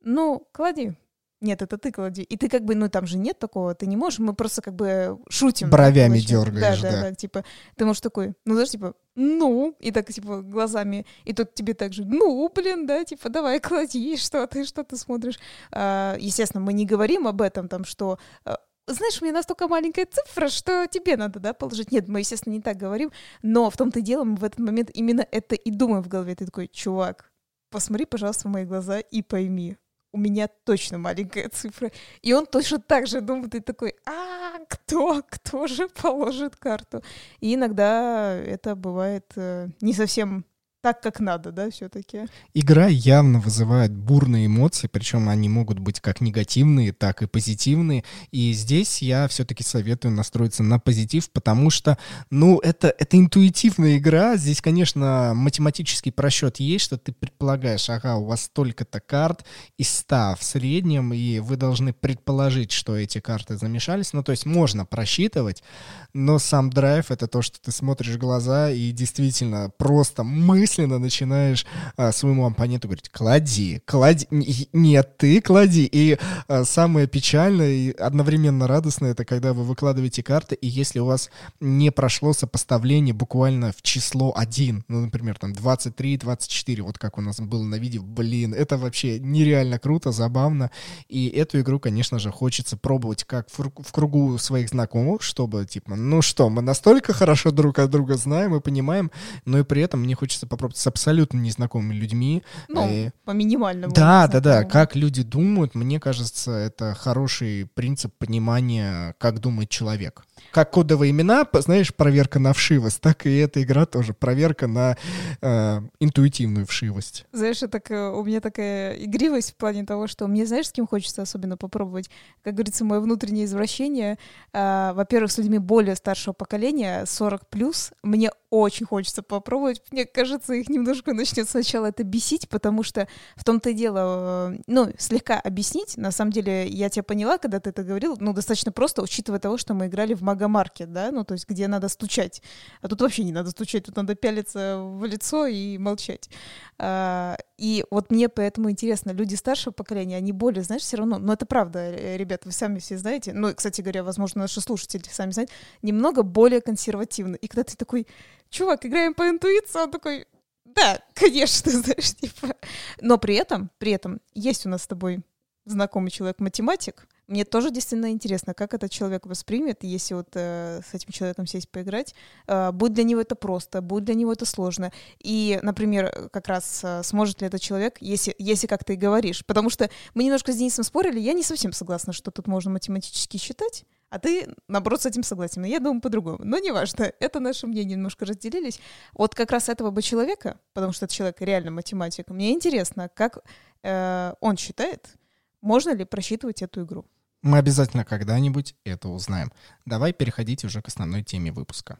ну, клади, нет, это ты клади. И ты как бы, ну там же нет такого, ты не можешь, мы просто как бы шутим. Бровями да, дергаешь, да, да. Да, да, типа, ты можешь такой, ну знаешь, типа, ну, и так, типа, глазами, и тут тебе так же, ну, блин, да, типа, давай клади, что ты, что ты смотришь. А, естественно, мы не говорим об этом, там, что а, знаешь, у меня настолько маленькая цифра, что тебе надо, да, положить. Нет, мы, естественно, не так говорим, но в том-то и дело, мы в этот момент именно это и думаем в голове. Ты такой, чувак, посмотри, пожалуйста, в мои глаза и пойми, у меня точно маленькая цифра. И он точно так же думает, и такой, а кто, кто же положит карту? И иногда это бывает э, не совсем так, как надо, да, все-таки. Игра явно вызывает бурные эмоции, причем они могут быть как негативные, так и позитивные. И здесь я все-таки советую настроиться на позитив, потому что, ну, это, это интуитивная игра. Здесь, конечно, математический просчет есть, что ты предполагаешь, ага, у вас столько-то карт из 100 в среднем, и вы должны предположить, что эти карты замешались. Ну, то есть можно просчитывать, но сам драйв — это то, что ты смотришь в глаза и действительно просто мы мысленно начинаешь а, своему оппоненту говорить, клади, клади, нет, ты клади. И а, самое печальное и одновременно радостное, это когда вы выкладываете карты, и если у вас не прошло сопоставление буквально в число 1, ну, например, там 23, 24, вот как у нас было на видео, блин, это вообще нереально круто, забавно. И эту игру, конечно же, хочется пробовать как в, кругу своих знакомых, чтобы, типа, ну что, мы настолько хорошо друг от друга знаем и понимаем, но и при этом мне хочется попробовать с абсолютно незнакомыми людьми. Ну, и... по минимальному. Да, да, да. Как люди думают, мне кажется, это хороший принцип понимания, как думает человек. Как кодовые имена, знаешь, проверка на вшивость, так и эта игра тоже проверка на э, интуитивную вшивость. Знаешь, так, у меня такая игривость в плане того, что мне, знаешь, с кем хочется особенно попробовать? Как говорится, мое внутреннее извращение. Э, во-первых, с людьми более старшего поколения, 40+, плюс, мне очень хочется попробовать. Мне кажется, их немножко начнет сначала это бесить, потому что в том-то и дело, э, ну, слегка объяснить. На самом деле, я тебя поняла, когда ты это говорил, ну, достаточно просто, учитывая того, что мы играли в магомаркет, да, ну, то есть где надо стучать. А тут вообще не надо стучать, тут надо пялиться в лицо и молчать. А, и вот мне поэтому интересно, люди старшего поколения, они более, знаешь, все равно, но это правда, ребята, вы сами все знаете, ну, кстати говоря, возможно, наши слушатели сами знают, немного более консервативны. И когда ты такой, чувак, играем по интуиции, он такой, да, конечно, *laughs* знаешь, типа. Но при этом, при этом есть у нас с тобой знакомый человек-математик, мне тоже действительно интересно, как этот человек воспримет, если вот э, с этим человеком сесть поиграть. Э, будет для него это просто, будет для него это сложно. И, например, как раз э, сможет ли этот человек, если, если как ты и говоришь. Потому что мы немножко с Денисом спорили, я не совсем согласна, что тут можно математически считать. А ты, наоборот, с этим согласен. Я думаю по-другому. Но неважно, *laughs* это наше мнение немножко разделились. Вот как раз этого бы человека, потому что этот человек реально математик, мне интересно, как э, он считает, можно ли просчитывать эту игру. Мы обязательно когда-нибудь это узнаем. Давай переходить уже к основной теме выпуска.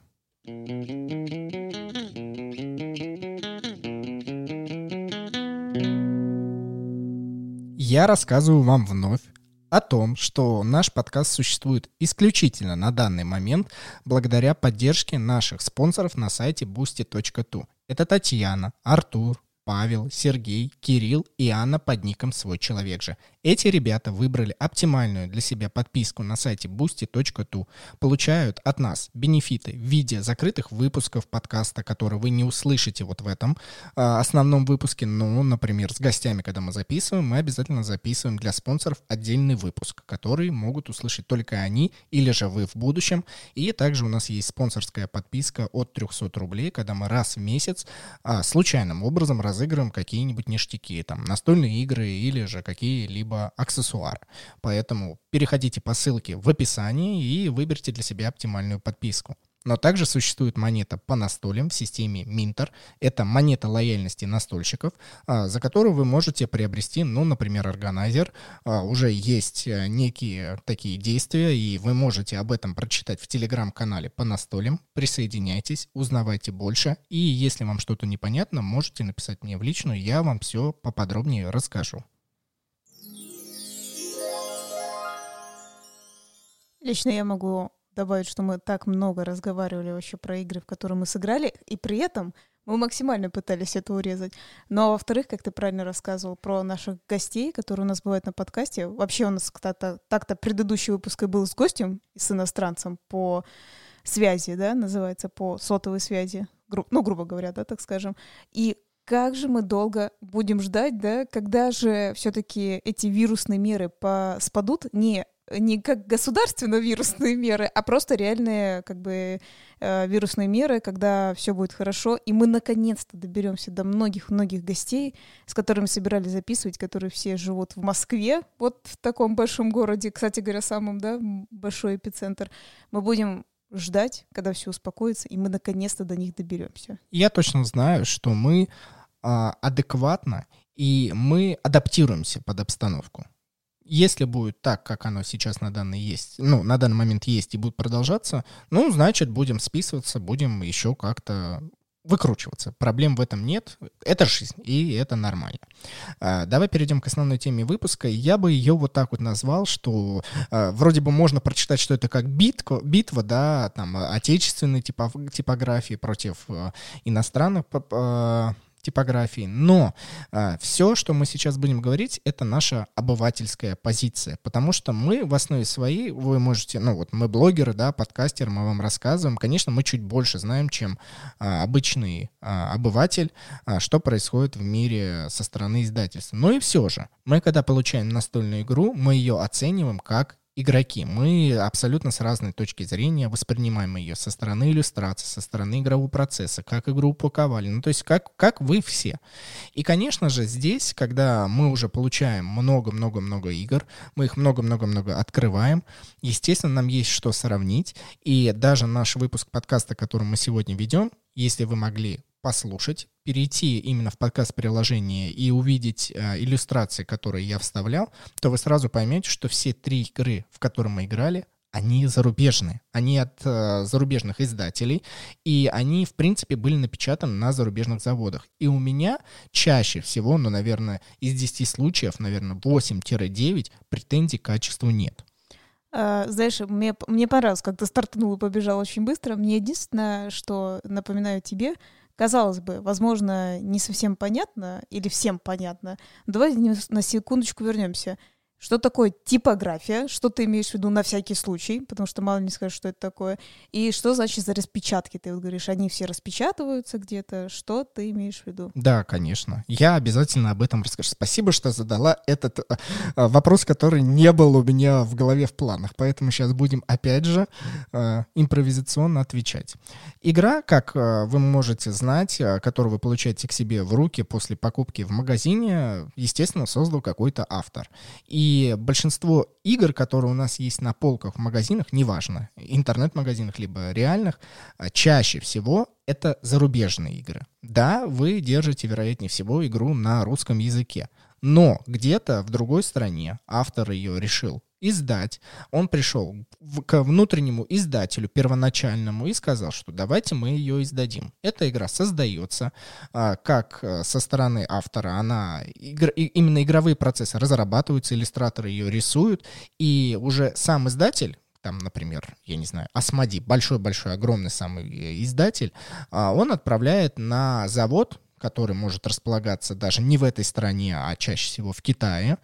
Я рассказываю вам вновь о том, что наш подкаст существует исключительно на данный момент благодаря поддержке наших спонсоров на сайте boosty.tu. Это Татьяна, Артур, Павел, Сергей, Кирилл и Анна под ником «Свой человек же». Эти ребята выбрали оптимальную для себя подписку на сайте boosty.tu. Получают от нас бенефиты в виде закрытых выпусков подкаста, которые вы не услышите вот в этом э, основном выпуске. Но, например, с гостями, когда мы записываем, мы обязательно записываем для спонсоров отдельный выпуск, который могут услышать только они или же вы в будущем. И также у нас есть спонсорская подписка от 300 рублей, когда мы раз в месяц э, случайным образом разыгрываем какие-нибудь ништяки, там, настольные игры или же какие-либо либо аксессуар. Поэтому переходите по ссылке в описании и выберите для себя оптимальную подписку. Но также существует монета по настолям в системе Minter. Это монета лояльности настольщиков, а, за которую вы можете приобрести, ну, например, органайзер. А, уже есть э, некие такие действия, и вы можете об этом прочитать в телеграм-канале по настолям. Присоединяйтесь, узнавайте больше. И если вам что-то непонятно, можете написать мне в личную, я вам все поподробнее расскажу. Лично я могу добавить, что мы так много разговаривали вообще про игры, в которые мы сыграли, и при этом мы максимально пытались это урезать. Ну, а во-вторых, как ты правильно рассказывал про наших гостей, которые у нас бывают на подкасте. Вообще у нас так-то, так-то предыдущий выпуск и был с гостем с иностранцем по связи, да, называется, по сотовой связи. Гру- ну, грубо говоря, да, так скажем. И как же мы долго будем ждать, да, когда же все-таки эти вирусные меры по спадут не не как государственные вирусные меры, а просто реальные как бы э, вирусные меры, когда все будет хорошо, и мы наконец-то доберемся до многих-многих гостей, с которыми собирались записывать, которые все живут в Москве, вот в таком большом городе, кстати говоря, самым, да, большой эпицентр. Мы будем ждать, когда все успокоится, и мы наконец-то до них доберемся. Я точно знаю, что мы а, адекватно и мы адаптируемся под обстановку. Если будет так, как оно сейчас на данный есть, ну, на данный момент есть и будет продолжаться, ну, значит, будем списываться, будем еще как-то выкручиваться. Проблем в этом нет. Это жизнь, и это нормально. А, давай перейдем к основной теме выпуска. Я бы ее вот так вот назвал, что а, вроде бы можно прочитать, что это как битва, битва да, там, отечественной типографии против а, иностранных а, типографии. Но а, все, что мы сейчас будем говорить, это наша обывательская позиция, потому что мы в основе своей, вы можете, ну вот мы блогеры, да, подкастеры, мы вам рассказываем, конечно, мы чуть больше знаем, чем а, обычный а, обыватель, а, что происходит в мире со стороны издательства. Но и все же, мы когда получаем настольную игру, мы ее оцениваем как игроки. Мы абсолютно с разной точки зрения воспринимаем ее со стороны иллюстрации, со стороны игрового процесса, как игру упаковали, ну то есть как, как вы все. И, конечно же, здесь, когда мы уже получаем много-много-много игр, мы их много-много-много открываем, естественно, нам есть что сравнить, и даже наш выпуск подкаста, который мы сегодня ведем, если вы могли послушать, перейти именно в подкаст-приложение и увидеть э, иллюстрации, которые я вставлял, то вы сразу поймете, что все три игры, в которые мы играли, они зарубежные, они от э, зарубежных издателей, и они, в принципе, были напечатаны на зарубежных заводах. И у меня чаще всего, ну, наверное, из 10 случаев, наверное, 8-9 претензий к качеству нет. Uh, знаешь, мне, мне понравилось, как ты стартанул и побежал очень быстро. Мне единственное, что напоминаю тебе, казалось бы, возможно, не совсем понятно или всем понятно. Давай на секундочку вернемся. Что такое типография? Что ты имеешь в виду на всякий случай? Потому что мало не скажешь, что это такое. И что значит за распечатки? Ты вот говоришь, они все распечатываются где-то. Что ты имеешь в виду? Да, конечно. Я обязательно об этом расскажу. Спасибо, что задала этот э, вопрос, который не был у меня в голове в планах. Поэтому сейчас будем, опять же, э, импровизационно отвечать. Игра, как э, вы можете знать, э, которую вы получаете к себе в руки после покупки в магазине, естественно, создал какой-то автор. И и большинство игр, которые у нас есть на полках в магазинах, неважно, интернет-магазинах либо реальных, а, чаще всего это зарубежные игры. Да, вы держите, вероятнее всего, игру на русском языке, но где-то в другой стране автор ее решил издать. Он пришел в, к внутреннему издателю первоначальному и сказал, что давайте мы ее издадим. Эта игра создается а, как э, со стороны автора, она игр, и, именно игровые процессы разрабатываются, иллюстраторы ее рисуют, и уже сам издатель там, например, я не знаю, Асмоди, большой-большой, огромный самый э, издатель, а, он отправляет на завод, который может располагаться даже не в этой стране, а чаще всего в Китае,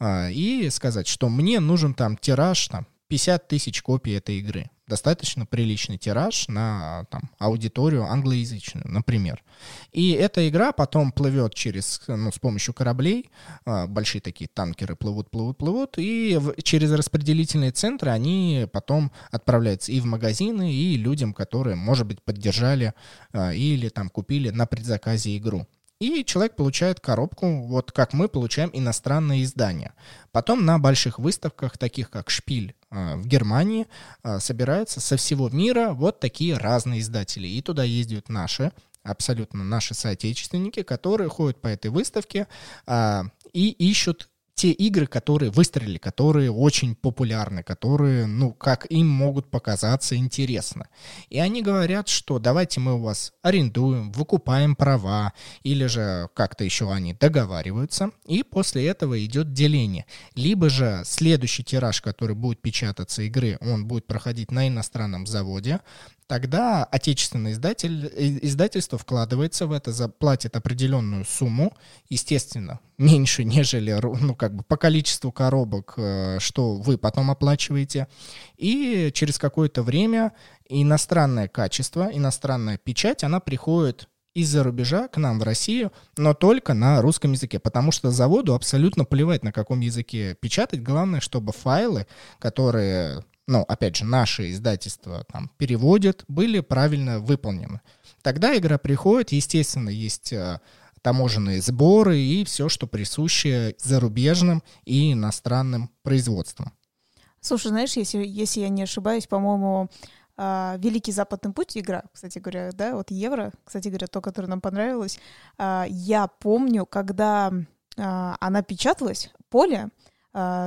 и сказать, что мне нужен там тираж, там, 50 тысяч копий этой игры. Достаточно приличный тираж на там, аудиторию англоязычную, например. И эта игра потом плывет через, ну, с помощью кораблей, а, большие такие танкеры плывут, плывут, плывут, и в, через распределительные центры они потом отправляются и в магазины, и людям, которые, может быть, поддержали а, или там купили на предзаказе игру. И человек получает коробку, вот как мы получаем иностранные издания. Потом на больших выставках, таких как «Шпиль» э, в Германии, э, собираются со всего мира вот такие разные издатели. И туда ездят наши, абсолютно наши соотечественники, которые ходят по этой выставке а, и ищут те игры, которые выстрелили, которые очень популярны, которые, ну, как им могут показаться интересно. И они говорят, что давайте мы у вас арендуем, выкупаем права, или же как-то еще они договариваются, и после этого идет деление. Либо же следующий тираж, который будет печататься игры, он будет проходить на иностранном заводе, тогда отечественный издатель, э, издательство вкладывается в это, заплатит определенную сумму, естественно, меньше, *laughs* нежели, ну, как бы по количеству коробок, э, что вы потом оплачиваете, и через какое-то время иностранное качество, иностранная печать, она приходит из-за рубежа к нам в Россию, но только на русском языке, потому что заводу абсолютно плевать, на каком языке печатать. Главное, чтобы файлы, которые ну, опять же, наши издательства там переводят, были правильно выполнены. Тогда игра приходит, естественно, есть э, таможенные сборы и все, что присуще зарубежным и иностранным производствам. Слушай, знаешь, если, если я не ошибаюсь, по-моему, Uh, Великий Западный путь игра, кстати говоря, да, вот Евро, кстати говоря, то, которое нам понравилось. Uh, я помню, когда uh, она печаталась, поле, а,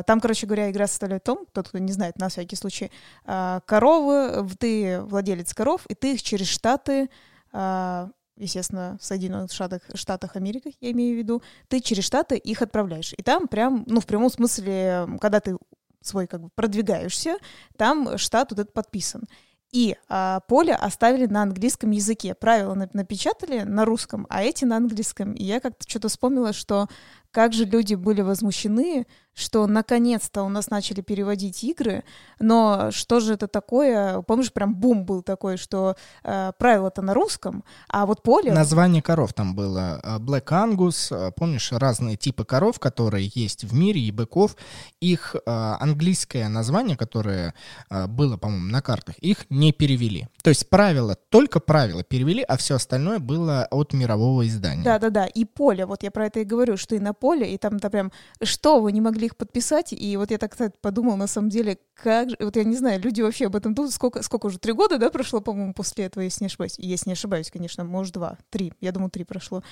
там, короче говоря, игра составляет том, тот, кто не знает, на всякий случай, а, коровы, ты владелец коров, и ты их через Штаты, а, естественно, в Соединенных Штатах, Штатах Америки, я имею в виду, ты через Штаты их отправляешь. И там прям, ну, в прямом смысле, когда ты свой как бы продвигаешься, там штат вот этот подписан. И а, поле оставили на английском языке. Правила напечатали на русском, а эти на английском. И я как-то что-то вспомнила, что как же люди были возмущены, что наконец-то у нас начали переводить игры, но что же это такое? Помнишь, прям бум был такой, что э, правила-то на русском, а вот поле... Название коров там было. Э, Black Angus, э, помнишь, разные типы коров, которые есть в мире, и быков. Их э, английское название, которое э, было, по-моему, на картах, их не перевели. То есть правила, только правила перевели, а все остальное было от мирового издания. Да-да-да, и поле, вот я про это и говорю, что и на поле, и там-то прям, что, вы не могли их подписать? И вот я так, кстати, подумал, на самом деле, как же, вот я не знаю, люди вообще об этом думают, сколько, сколько уже, три года, да, прошло, по-моему, после этого, если не ошибаюсь, если не ошибаюсь, конечно, может, два, три, я думаю, три прошло.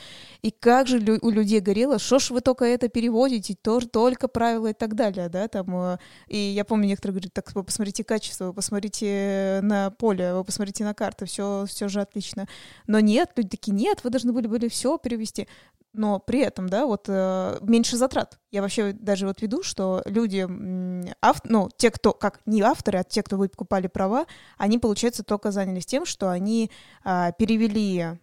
И как же лю- у людей горело, что ж вы только это переводите, тоже только правила и так далее, да, там, э, и я помню, некоторые говорят, так, вы посмотрите качество, вы посмотрите на поле, вы посмотрите на карты, все, все же отлично. Но нет, люди такие, нет, вы должны были, были все перевести но при этом, да, вот э, меньше затрат. Я вообще даже вот веду, что люди, ав, ну, те, кто, как не авторы, а те, кто выкупали права, они, получается, только занялись тем, что они э, перевели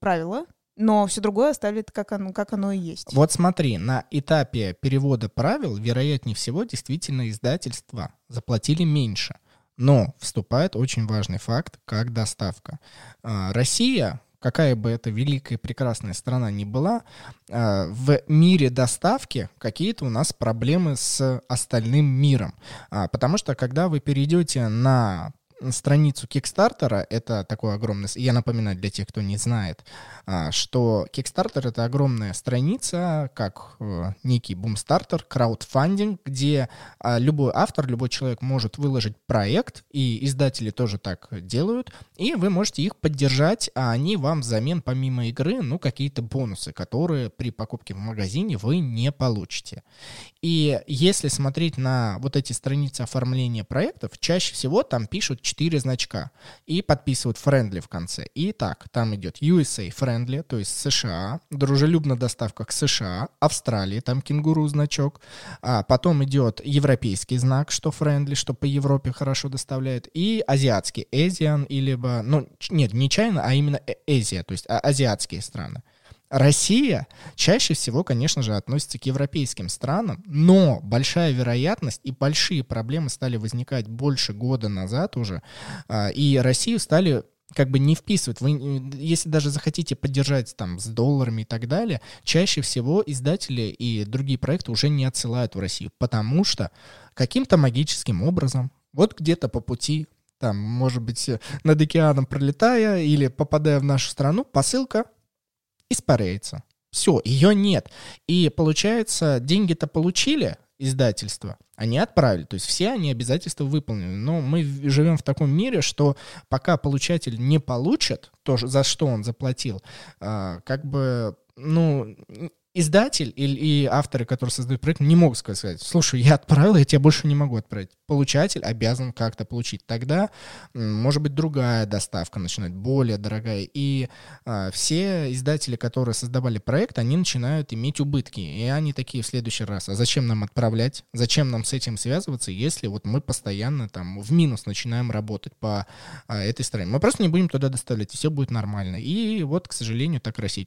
правила, но все другое оставили как оно, как оно и есть. Вот смотри, на этапе перевода правил, вероятнее всего, действительно издательства заплатили меньше. Но вступает очень важный факт, как доставка. А, Россия какая бы это великая прекрасная страна ни была, а, в мире доставки какие-то у нас проблемы с остальным миром. А, потому что когда вы перейдете на страницу Кикстартера, это такой огромный... Я напоминаю для тех, кто не знает, а, что Kickstarter — это огромная страница, как э, некий бумстартер, краудфандинг, где а, любой автор, любой человек может выложить проект, и издатели тоже так делают, и вы можете их поддержать, а они вам взамен, помимо игры, ну, какие-то бонусы, которые при покупке в магазине вы не получите. И если смотреть на вот эти страницы оформления проектов, чаще всего там пишут 4 значка и подписывают friendly в конце. И так, там идет USA friendly, то есть США, дружелюбная доставка к США, Австралии, там кенгуру значок, а потом идет европейский знак, что friendly, что по Европе хорошо доставляет, и азиатский, Asian, или, ну, нет, не China, а именно Азия, то есть а, азиатские страны. Россия чаще всего, конечно же, относится к европейским странам, но большая вероятность и большие проблемы стали возникать больше года назад уже, а, и Россию стали как бы не вписывать. Вы, если даже захотите поддержать там с долларами и так далее, чаще всего издатели и другие проекты уже не отсылают в Россию, потому что каким-то магическим образом, вот где-то по пути, там, может быть, над океаном пролетая или попадая в нашу страну, посылка испаряется. Все, ее нет. И получается, деньги-то получили издательство, они отправили. То есть все они обязательства выполнены. Но мы живем в таком мире, что пока получатель не получит то, за что он заплатил, а, как бы ну, издатель или и авторы, которые создают проект, не могут сказать, слушай, я отправил, я тебе больше не могу отправить. Получатель обязан как-то получить. Тогда, может быть, другая доставка начинает, более дорогая. И а, все издатели, которые создавали проект, они начинают иметь убытки. И они такие в следующий раз, а зачем нам отправлять? Зачем нам с этим связываться, если вот мы постоянно там в минус начинаем работать по а, этой стороне? Мы просто не будем туда доставлять, и все будет нормально. И вот, к сожалению, так Россия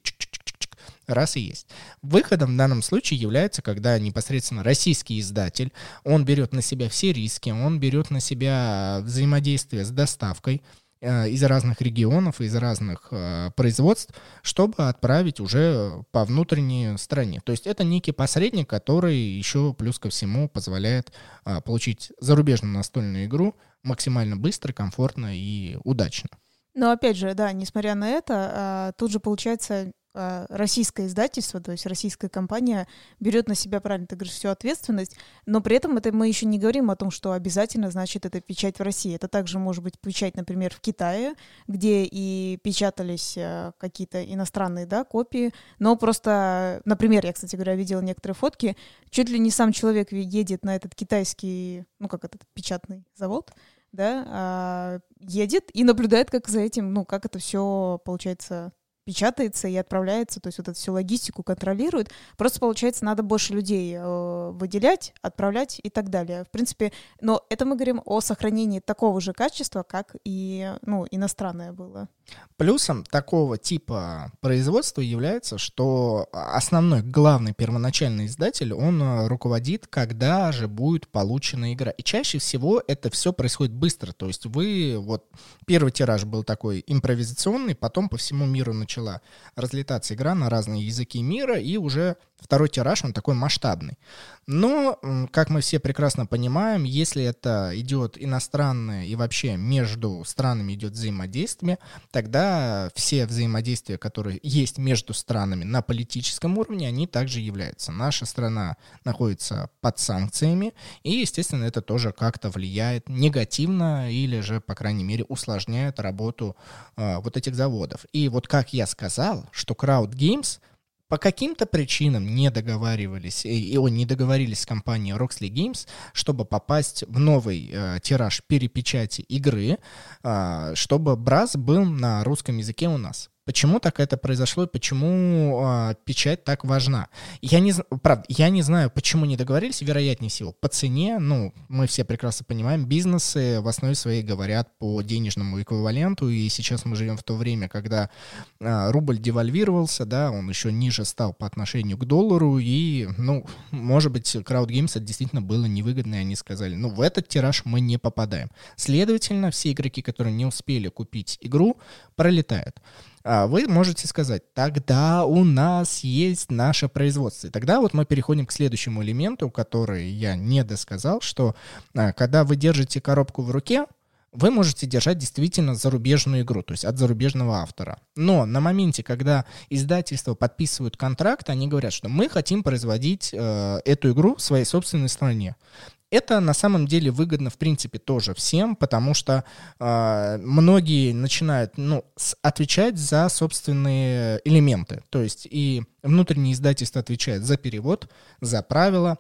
раз и есть. Выходом в данном случае является, когда непосредственно российский издатель, он берет на себя все риски, он берет на себя взаимодействие с доставкой, э, из разных регионов, из разных э, производств, чтобы отправить уже по внутренней стране. То есть это некий посредник, который еще плюс ко всему позволяет э, получить зарубежную настольную игру максимально быстро, комфортно и удачно. Но опять же, да, несмотря на это, а, тут же получается российское издательство, то есть российская компания берет на себя, правильно ты говоришь, всю ответственность, но при этом это мы еще не говорим о том, что обязательно значит это печать в России. Это также может быть печать, например, в Китае, где и печатались а, какие-то иностранные да, копии, но просто, например, я, кстати говоря, видела некоторые фотки, чуть ли не сам человек едет на этот китайский, ну как этот печатный завод, да, а, едет и наблюдает, как за этим, ну, как это все получается печатается и отправляется, то есть вот эту всю логистику контролирует. Просто, получается, надо больше людей э, выделять, отправлять и так далее. В принципе, но это мы говорим о сохранении такого же качества, как и ну, иностранное было. Плюсом такого типа производства является, что основной, главный первоначальный издатель, он э, руководит, когда же будет получена игра. И чаще всего это все происходит быстро. То есть вы, вот, первый тираж был такой импровизационный, потом по всему миру начала разлетаться игра на разные языки мира, и уже Второй тираж, он такой масштабный. Но, как мы все прекрасно понимаем, если это идет иностранное и вообще между странами идет взаимодействие, тогда все взаимодействия, которые есть между странами на политическом уровне, они также являются. Наша страна находится под санкциями, и, естественно, это тоже как-то влияет негативно или же, по крайней мере, усложняет работу э, вот этих заводов. И вот как я сказал, что Crowd Games — по каким-то причинам не договаривались, и, и не договорились с компанией Roxley Games, чтобы попасть в новый э, тираж перепечати игры, э, чтобы Браз был на русском языке у нас. Почему так это произошло и почему э, печать так важна? Я не, правда, я не знаю, почему не договорились, вероятнее всего. По цене, ну, мы все прекрасно понимаем, бизнесы в основе своей говорят по денежному эквиваленту, и сейчас мы живем в то время, когда э, рубль девальвировался, да, он еще ниже стал по отношению к доллару, и, ну, может быть, Crowd Games это действительно было невыгодно, и они сказали, ну, в этот тираж мы не попадаем. Следовательно, все игроки, которые не успели купить игру, пролетают. А вы можете сказать, тогда у нас есть наше производство. И тогда вот мы переходим к следующему элементу, который я не досказал, что а, когда вы держите коробку в руке, вы можете держать действительно зарубежную игру, то есть от зарубежного автора. Но на моменте, когда издательства подписывают контракт, они говорят, что мы хотим производить э, эту игру в своей собственной стране. Это на самом деле выгодно, в принципе, тоже всем, потому что э, многие начинают ну, с, отвечать за собственные элементы. То есть и внутреннее издательство отвечает за перевод, за правила,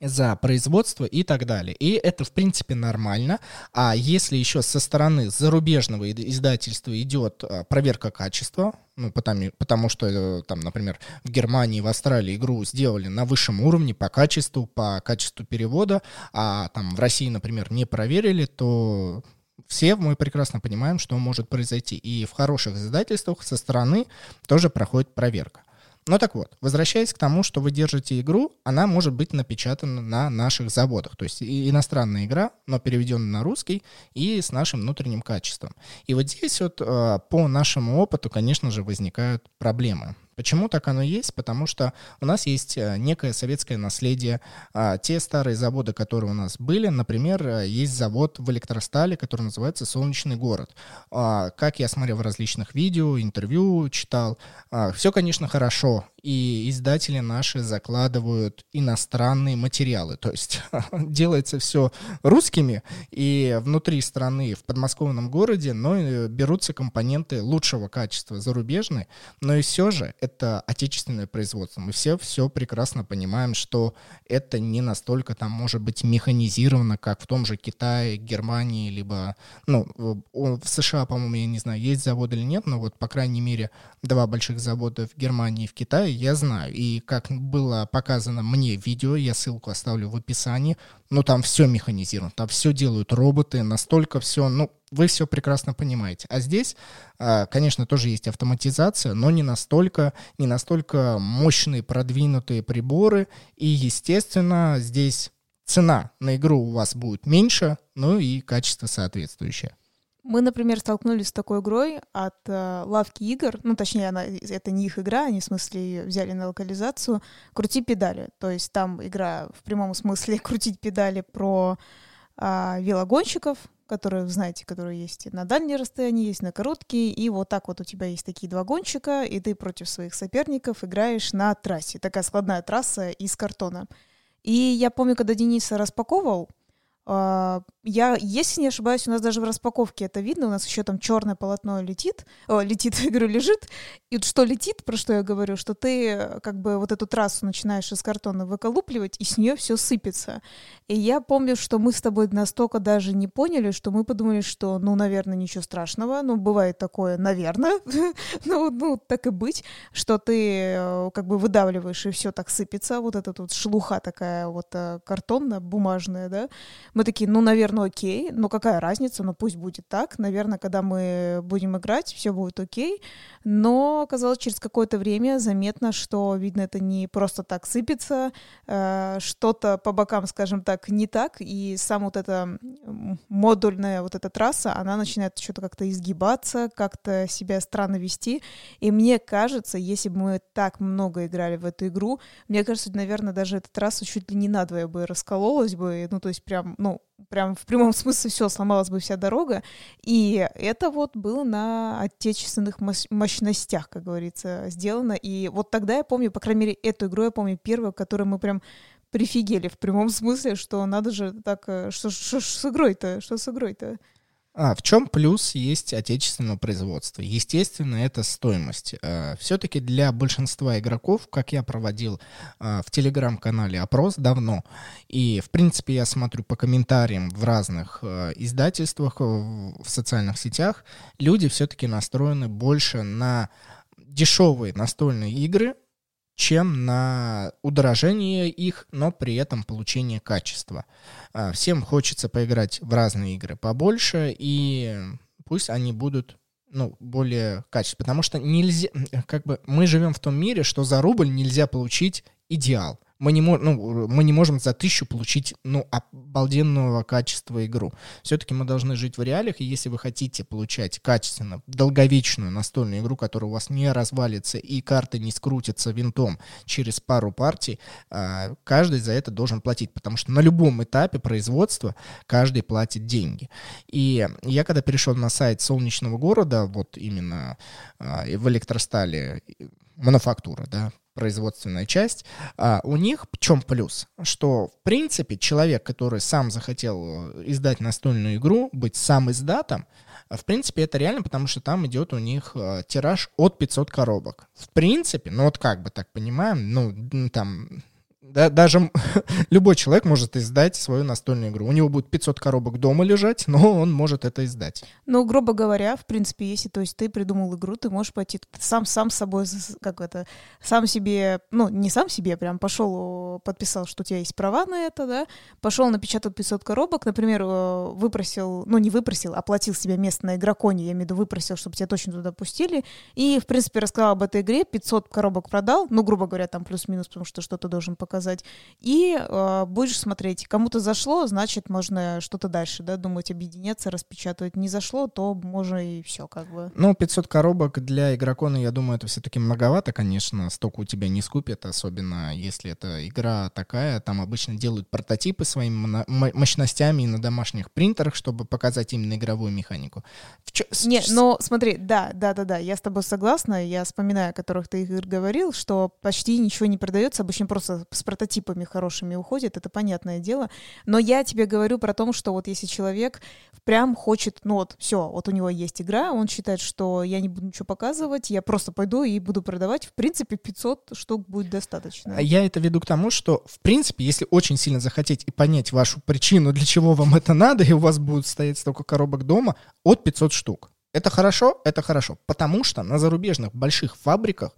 за производство и так далее. И это, в принципе, нормально. А если еще со стороны зарубежного издательства идет а, проверка качества, ну, потому, потому что, э, там, например, в Германии, в Австралии игру сделали на высшем уровне по качеству, по качеству перевода, а там в России, например, не проверили, то все мы прекрасно понимаем, что может произойти. И в хороших издательствах со стороны тоже проходит проверка. Ну так вот, возвращаясь к тому, что вы держите игру, она может быть напечатана на наших заводах. То есть иностранная игра, но переведенная на русский и с нашим внутренним качеством. И вот здесь вот э, по нашему опыту, конечно же, возникают проблемы. Почему так оно есть? Потому что у нас есть э, некое советское наследие. А, те старые заводы, которые у нас были, например, э, есть завод в электростале, который называется «Солнечный город». А, как я смотрел в различных видео, интервью читал, а, все, конечно, хорошо, и издатели наши закладывают иностранные материалы. То есть *laughs* делается все русскими, и внутри страны, в подмосковном городе, но берутся компоненты лучшего качества, зарубежные, но и все же это отечественное производство. Мы все все прекрасно понимаем, что это не настолько там может быть механизировано, как в том же Китае, Германии, либо, ну, в США, по-моему, я не знаю, есть заводы или нет, но вот, по крайней мере, два больших завода в Германии и в Китае я знаю. И как было показано мне видео, я ссылку оставлю в описании, но там все механизировано, там все делают роботы, настолько все, ну, вы все прекрасно понимаете. А здесь, а, конечно, тоже есть автоматизация, но не настолько, не настолько мощные, продвинутые приборы. И, естественно, здесь цена на игру у вас будет меньше, ну и качество соответствующее. Мы, например, столкнулись с такой игрой от э, лавки игр, ну, точнее, она, это не их игра, они, в смысле, ее взяли на локализацию, «Крути педали». То есть там игра в прямом смысле *laughs* «Крутить педали» про э, велогонщиков, которые, знаете, которые есть на дальние расстояния, есть на короткие, и вот так вот у тебя есть такие два гонщика, и ты против своих соперников играешь на трассе. Такая складная трасса из картона. И я помню, когда Денис распаковывал, я, если не ошибаюсь, у нас даже в распаковке это видно, у нас еще там черное полотно летит, о, летит, *laughs* я говорю, лежит, и что летит, про что я говорю, что ты э, как бы вот эту трассу начинаешь из картона выколупливать, и с нее все сыпется. И я помню, что мы с тобой настолько даже не поняли, что мы подумали, что, ну, наверное, ничего страшного, ну, бывает такое, наверное, *laughs* ну, ну, так и быть, что ты э, как бы выдавливаешь, и все так сыпется, вот эта вот шелуха такая вот э, картонная, бумажная, да, мы такие, ну, наверное, окей, но какая разница, ну, пусть будет так. Наверное, когда мы будем играть, все будет окей. Но оказалось, через какое-то время заметно, что, видно, это не просто так сыпется, э, что-то по бокам, скажем так, не так, и сам вот эта модульная вот эта трасса, она начинает что-то как-то изгибаться, как-то себя странно вести. И мне кажется, если бы мы так много играли в эту игру, мне кажется, наверное, даже эта трасса чуть ли не надвое бы раскололась бы, ну, то есть прям, ну, прям в прямом *laughs* смысле все, сломалась бы вся дорога. И это вот было на отечественных мощностях, как говорится, сделано. И вот тогда я помню, по крайней мере, эту игру я помню первую, которую мы прям прифигели в прямом смысле, что надо же так, э, что, что, что с игрой-то, что с игрой-то. А, в чем плюс есть отечественного производства? Естественно, это стоимость. А, все-таки для большинства игроков, как я проводил а, в телеграм-канале опрос давно, и, в принципе, я смотрю по комментариям в разных а, издательствах, в социальных сетях, люди все-таки настроены больше на дешевые настольные игры, чем на удорожение их, но при этом получение качества. А, всем хочется поиграть в разные игры побольше, и пусть они будут ну, более качественные. Потому что нельзя, как бы, мы живем в том мире, что за рубль нельзя получить идеал мы не, мо- ну, мы не можем за тысячу получить ну, обалденного качества игру. Все-таки мы должны жить в реалиях, и если вы хотите получать качественно, долговечную настольную игру, которая у вас не развалится и карты не скрутятся винтом через пару партий, а, каждый за это должен платить, потому что на любом этапе производства каждый платит деньги. И я когда перешел на сайт Солнечного города, вот именно а, в электростале, мануфактура, да, производственная часть. А у них в чем плюс? Что, в принципе, человек, который сам захотел э, издать настольную игру, быть сам издатом, в принципе, это реально, потому что там идет у них э, тираж от 500 коробок. В принципе, ну вот как бы так понимаем, ну там да, даже *laughs* любой человек может издать свою настольную игру. У него будет 500 коробок дома лежать, но он может это издать. Ну, грубо говоря, в принципе, если то есть ты придумал игру, ты можешь пойти сам сам с собой, как это, сам себе, ну, не сам себе, прям пошел, подписал, что у тебя есть права на это, да, пошел напечатал 500 коробок, например, выпросил, ну, не выпросил, оплатил себе место на игроконе, я имею в виду выпросил, чтобы тебя точно туда пустили, и, в принципе, рассказал об этой игре, 500 коробок продал, ну, грубо говоря, там плюс-минус, потому что что-то должен показать показать. И э, будешь смотреть. Кому-то зашло, значит, можно что-то дальше, да, думать, объединяться, распечатывать. Не зашло, то можно и все, как бы. Ну, 500 коробок для игрокона, я думаю, это все-таки многовато, конечно. Столько у тебя не скупят, особенно если это игра такая. Там обычно делают прототипы своими мощностями на домашних принтерах, чтобы показать именно игровую механику. Чё, не, но смотри, да, да, да, да, я с тобой согласна. Я вспоминаю, о которых ты говорил, что почти ничего не продается, обычно просто с прототипами хорошими уходит, это понятное дело. Но я тебе говорю про то, что вот если человек прям хочет, ну вот, все, вот у него есть игра, он считает, что я не буду ничего показывать, я просто пойду и буду продавать, в принципе, 500 штук будет достаточно. Я это веду к тому, что, в принципе, если очень сильно захотеть и понять вашу причину, для чего вам это надо, и у вас будут стоять столько коробок дома, от 500 штук. Это хорошо? Это хорошо. Потому что на зарубежных больших фабриках,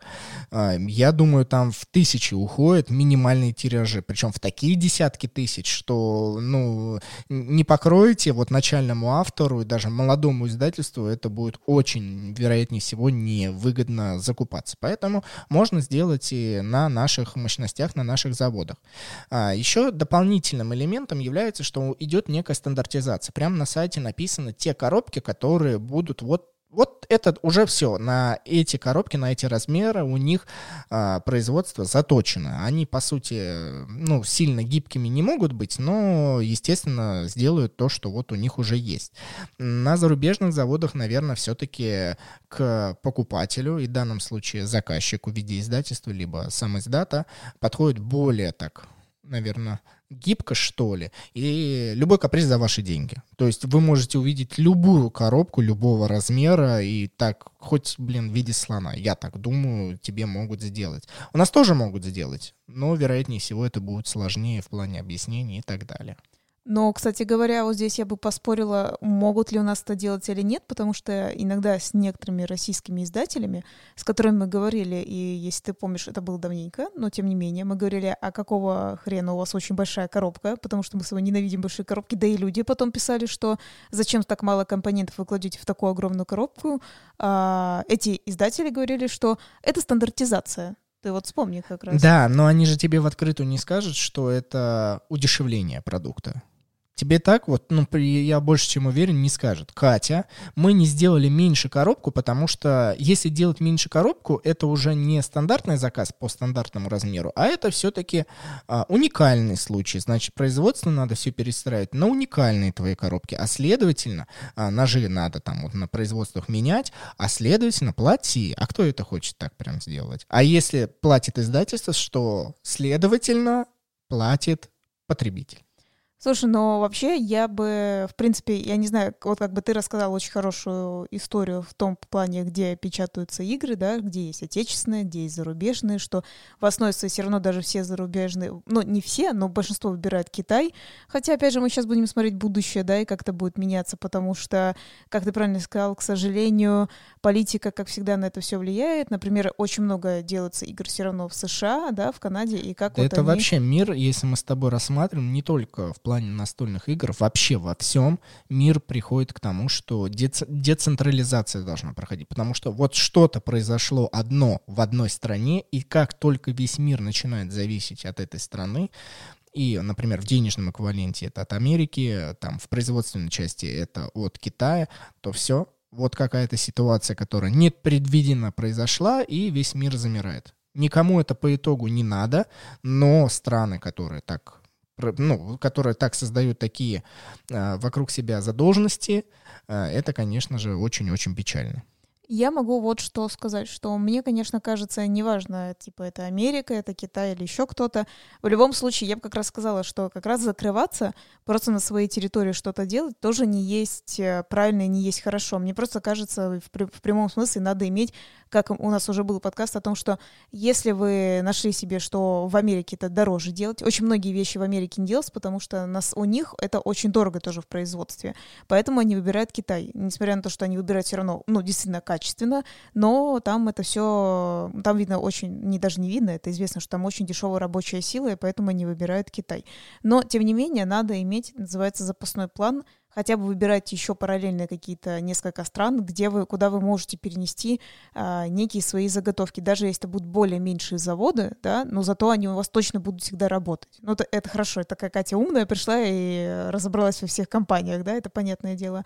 э, я думаю, там в тысячи уходят минимальные тиражи. Причем в такие десятки тысяч, что, ну, не покроете вот начальному автору и даже молодому издательству это будет очень, вероятнее всего, невыгодно закупаться. Поэтому можно сделать и на наших мощностях, на наших заводах. А, еще дополнительным элементом является, что идет некая стандартизация. Прямо на сайте написаны те коробки, которые будут вот вот это уже все. На эти коробки, на эти размеры у них а, производство заточено. Они, по сути, ну, сильно гибкими не могут быть, но, естественно, сделают то, что вот у них уже есть. На зарубежных заводах, наверное, все-таки к покупателю, и в данном случае заказчику в виде издательства, либо сам издата, подходит более так, наверное, гибко, что ли, и любой каприз за ваши деньги. То есть вы можете увидеть любую коробку любого размера и так, хоть, блин, в виде слона, я так думаю, тебе могут сделать. У нас тоже могут сделать, но, вероятнее всего, это будет сложнее в плане объяснений и так далее. Но, кстати говоря, вот здесь я бы поспорила, могут ли у нас это делать или нет, потому что иногда с некоторыми российскими издателями, с которыми мы говорили, и если ты помнишь, это было давненько, но тем не менее, мы говорили, а какого хрена у вас очень большая коробка, потому что мы с вами ненавидим большие коробки, да и люди потом писали, что зачем так мало компонентов вы кладете в такую огромную коробку. А, эти издатели говорили, что это стандартизация. Ты вот вспомни как раз. Да, но они же тебе в открытую не скажут, что это удешевление продукта. Тебе так вот, ну, я больше чем уверен, не скажет. Катя, мы не сделали меньше коробку, потому что если делать меньше коробку, это уже не стандартный заказ по стандартному размеру, а это все-таки а, уникальный случай. Значит, производство надо все перестраивать на уникальные твои коробки, а следовательно, а, ножи надо там вот на производствах менять, а следовательно, плати. А кто это хочет так прям сделать? А если платит издательство, что следовательно платит потребитель? Слушай, но вообще я бы, в принципе, я не знаю, вот как бы ты рассказал очень хорошую историю в том плане, где печатаются игры, да, где есть отечественные, где есть зарубежные, что в основе своей все равно даже все зарубежные, ну, не все, но большинство выбирает Китай. Хотя, опять же, мы сейчас будем смотреть будущее, да, и как это будет меняться, потому что, как ты правильно сказал, к сожалению, политика, как всегда, на это все влияет. Например, очень много делается игр все равно в США, да, в Канаде, и как да вот это они... вообще мир, если мы с тобой рассматриваем, не только в плане настольных игр, вообще во всем мир приходит к тому, что дец- децентрализация должна проходить. Потому что вот что-то произошло одно в одной стране, и как только весь мир начинает зависеть от этой страны, и, например, в денежном эквиваленте это от Америки, там в производственной части это от Китая, то все, вот какая-то ситуация, которая не предвидена произошла, и весь мир замирает. Никому это по итогу не надо, но страны, которые так ну, которые так создают такие э, вокруг себя задолженности, э, это, конечно же, очень-очень печально. Я могу вот что сказать, что мне, конечно, кажется, неважно, типа это Америка, это Китай или еще кто-то. В любом случае, я бы как раз сказала, что как раз закрываться, просто на своей территории что-то делать, тоже не есть э, правильно и не есть хорошо. Мне просто кажется, в, в прямом смысле надо иметь как у нас уже был подкаст о том, что если вы нашли себе, что в Америке это дороже делать, очень многие вещи в Америке не делаются, потому что нас, у них это очень дорого тоже в производстве. Поэтому они выбирают Китай. Несмотря на то, что они выбирают все равно, ну, действительно качественно, но там это все, там видно очень, не даже не видно, это известно, что там очень дешевая рабочая сила, и поэтому они выбирают Китай. Но, тем не менее, надо иметь, называется, запасной план, хотя бы выбирайте еще параллельно какие-то несколько стран, где вы, куда вы можете перенести а, некие свои заготовки, даже если это будут более меньшие заводы, да, но зато они у вас точно будут всегда работать. Ну, это, это хорошо, это как Катя умная пришла и разобралась во всех компаниях, да, это понятное дело.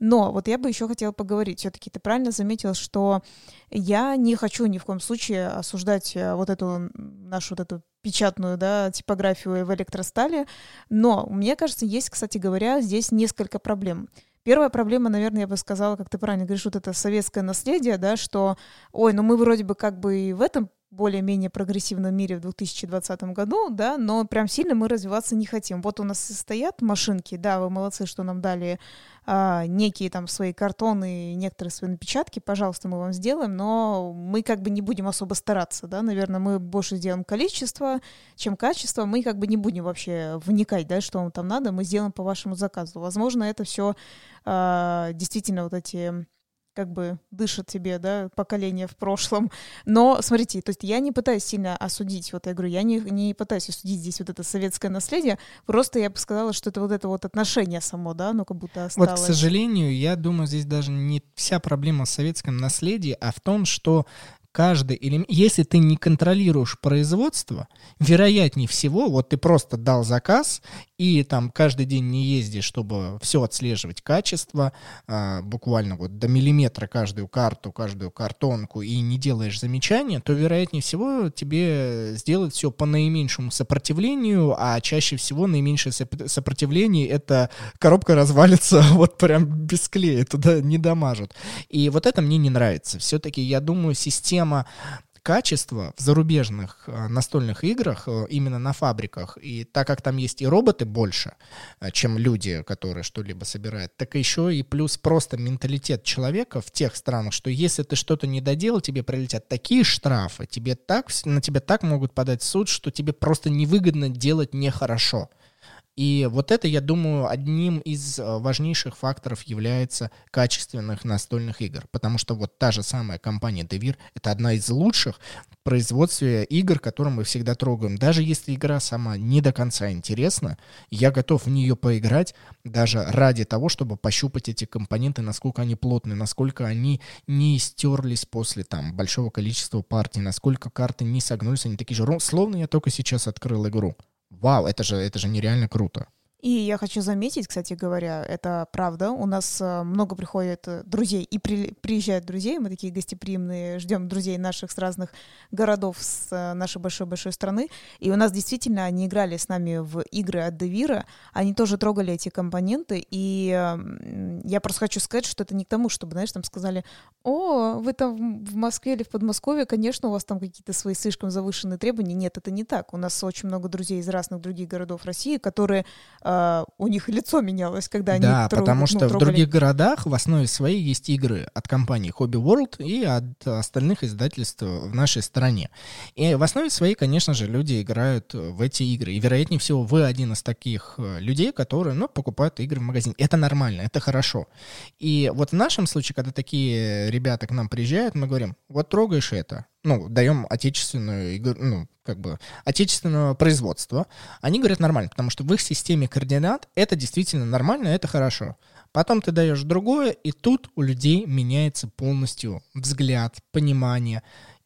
Но вот я бы еще хотела поговорить. Все-таки ты правильно заметил, что я не хочу ни в коем случае осуждать э, вот эту нашу вот эту печатную да, типографию в электростали. Но мне кажется, есть, кстати говоря, здесь несколько проблем. Первая проблема, наверное, я бы сказала, как ты правильно говоришь, вот это советское наследие, да, что, ой, ну мы вроде бы как бы и в этом более-менее прогрессивном мире в 2020 году, да, но прям сильно мы развиваться не хотим. Вот у нас стоят машинки, да, вы молодцы, что нам дали а, некие там свои картоны, некоторые свои напечатки, пожалуйста, мы вам сделаем, но мы как бы не будем особо стараться, да, наверное, мы больше сделаем количество, чем качество, мы как бы не будем вообще вникать, да, что вам там надо, мы сделаем по вашему заказу. Возможно, это все а, действительно вот эти как бы дышит тебе, да, поколение в прошлом. Но, смотрите, то есть я не пытаюсь сильно осудить, вот я говорю, я не, не пытаюсь осудить здесь вот это советское наследие, просто я бы сказала, что это вот это вот отношение само, да, ну как будто осталось. Вот, к сожалению, я думаю, здесь даже не вся проблема в советском наследии, а в том, что каждый элемент, если ты не контролируешь производство, вероятнее всего, вот ты просто дал заказ, и там каждый день не ездишь, чтобы все отслеживать качество, а, буквально вот до миллиметра каждую карту, каждую картонку, и не делаешь замечания, то, вероятнее всего, тебе сделать все по наименьшему сопротивлению, а чаще всего наименьшее сопротивление — это коробка развалится *laughs* вот прям без клея, туда не дамажат. И вот это мне не нравится. Все-таки, я думаю, система система качества в зарубежных э, настольных играх э, именно на фабриках, и так как там есть и роботы больше, э, чем люди, которые что-либо собирают, так еще и плюс просто менталитет человека в тех странах, что если ты что-то не доделал, тебе прилетят такие штрафы, тебе так, на тебя так могут подать суд, что тебе просто невыгодно делать нехорошо. И вот это, я думаю, одним из э, важнейших факторов является качественных настольных игр. Потому что вот та же самая компания Devir — это одна из лучших в производстве игр, которые мы всегда трогаем. Даже если игра сама не до конца интересна, я готов в нее поиграть даже ради того, чтобы пощупать эти компоненты, насколько они плотные, насколько они не стерлись после там большого количества партий, насколько карты не согнулись, они такие же, словно я только сейчас открыл игру. Вау, это же, это же нереально круто. И я хочу заметить, кстати говоря, это правда. У нас э, много приходит э, друзей и при, приезжают друзей. Мы такие гостеприимные, ждем друзей наших с разных городов с э, нашей большой-большой страны. И у нас действительно они играли с нами в игры от Девира. Они тоже трогали эти компоненты. И я просто хочу сказать, что это не к тому, чтобы, знаешь, там сказали, о, вы там в Москве или в Подмосковье, конечно, у вас там какие-то свои слишком завышенные требования. Нет, это не так. У нас очень много друзей из разных других городов России, которые э, у них лицо менялось, когда они Да, трог, потому что ну, в других городах в основе своей есть игры от компании Hobby World и от остальных издательств в нашей стране. И в основе своей, конечно же, люди играют в эти игры. И, вероятнее всего, вы один из таких э, людей, которые, ну, покупают игры в магазине. Это нормально, это хорошо. И вот в нашем случае, когда такие ребята к нам приезжают, мы говорим, вот трогаешь это, ну, даем отечественную ну, как бы, отечественного производства, они говорят нормально, потому что в их системе координат это действительно нормально, это хорошо. Потом ты даешь другое, и тут у людей меняется полностью взгляд, понимание.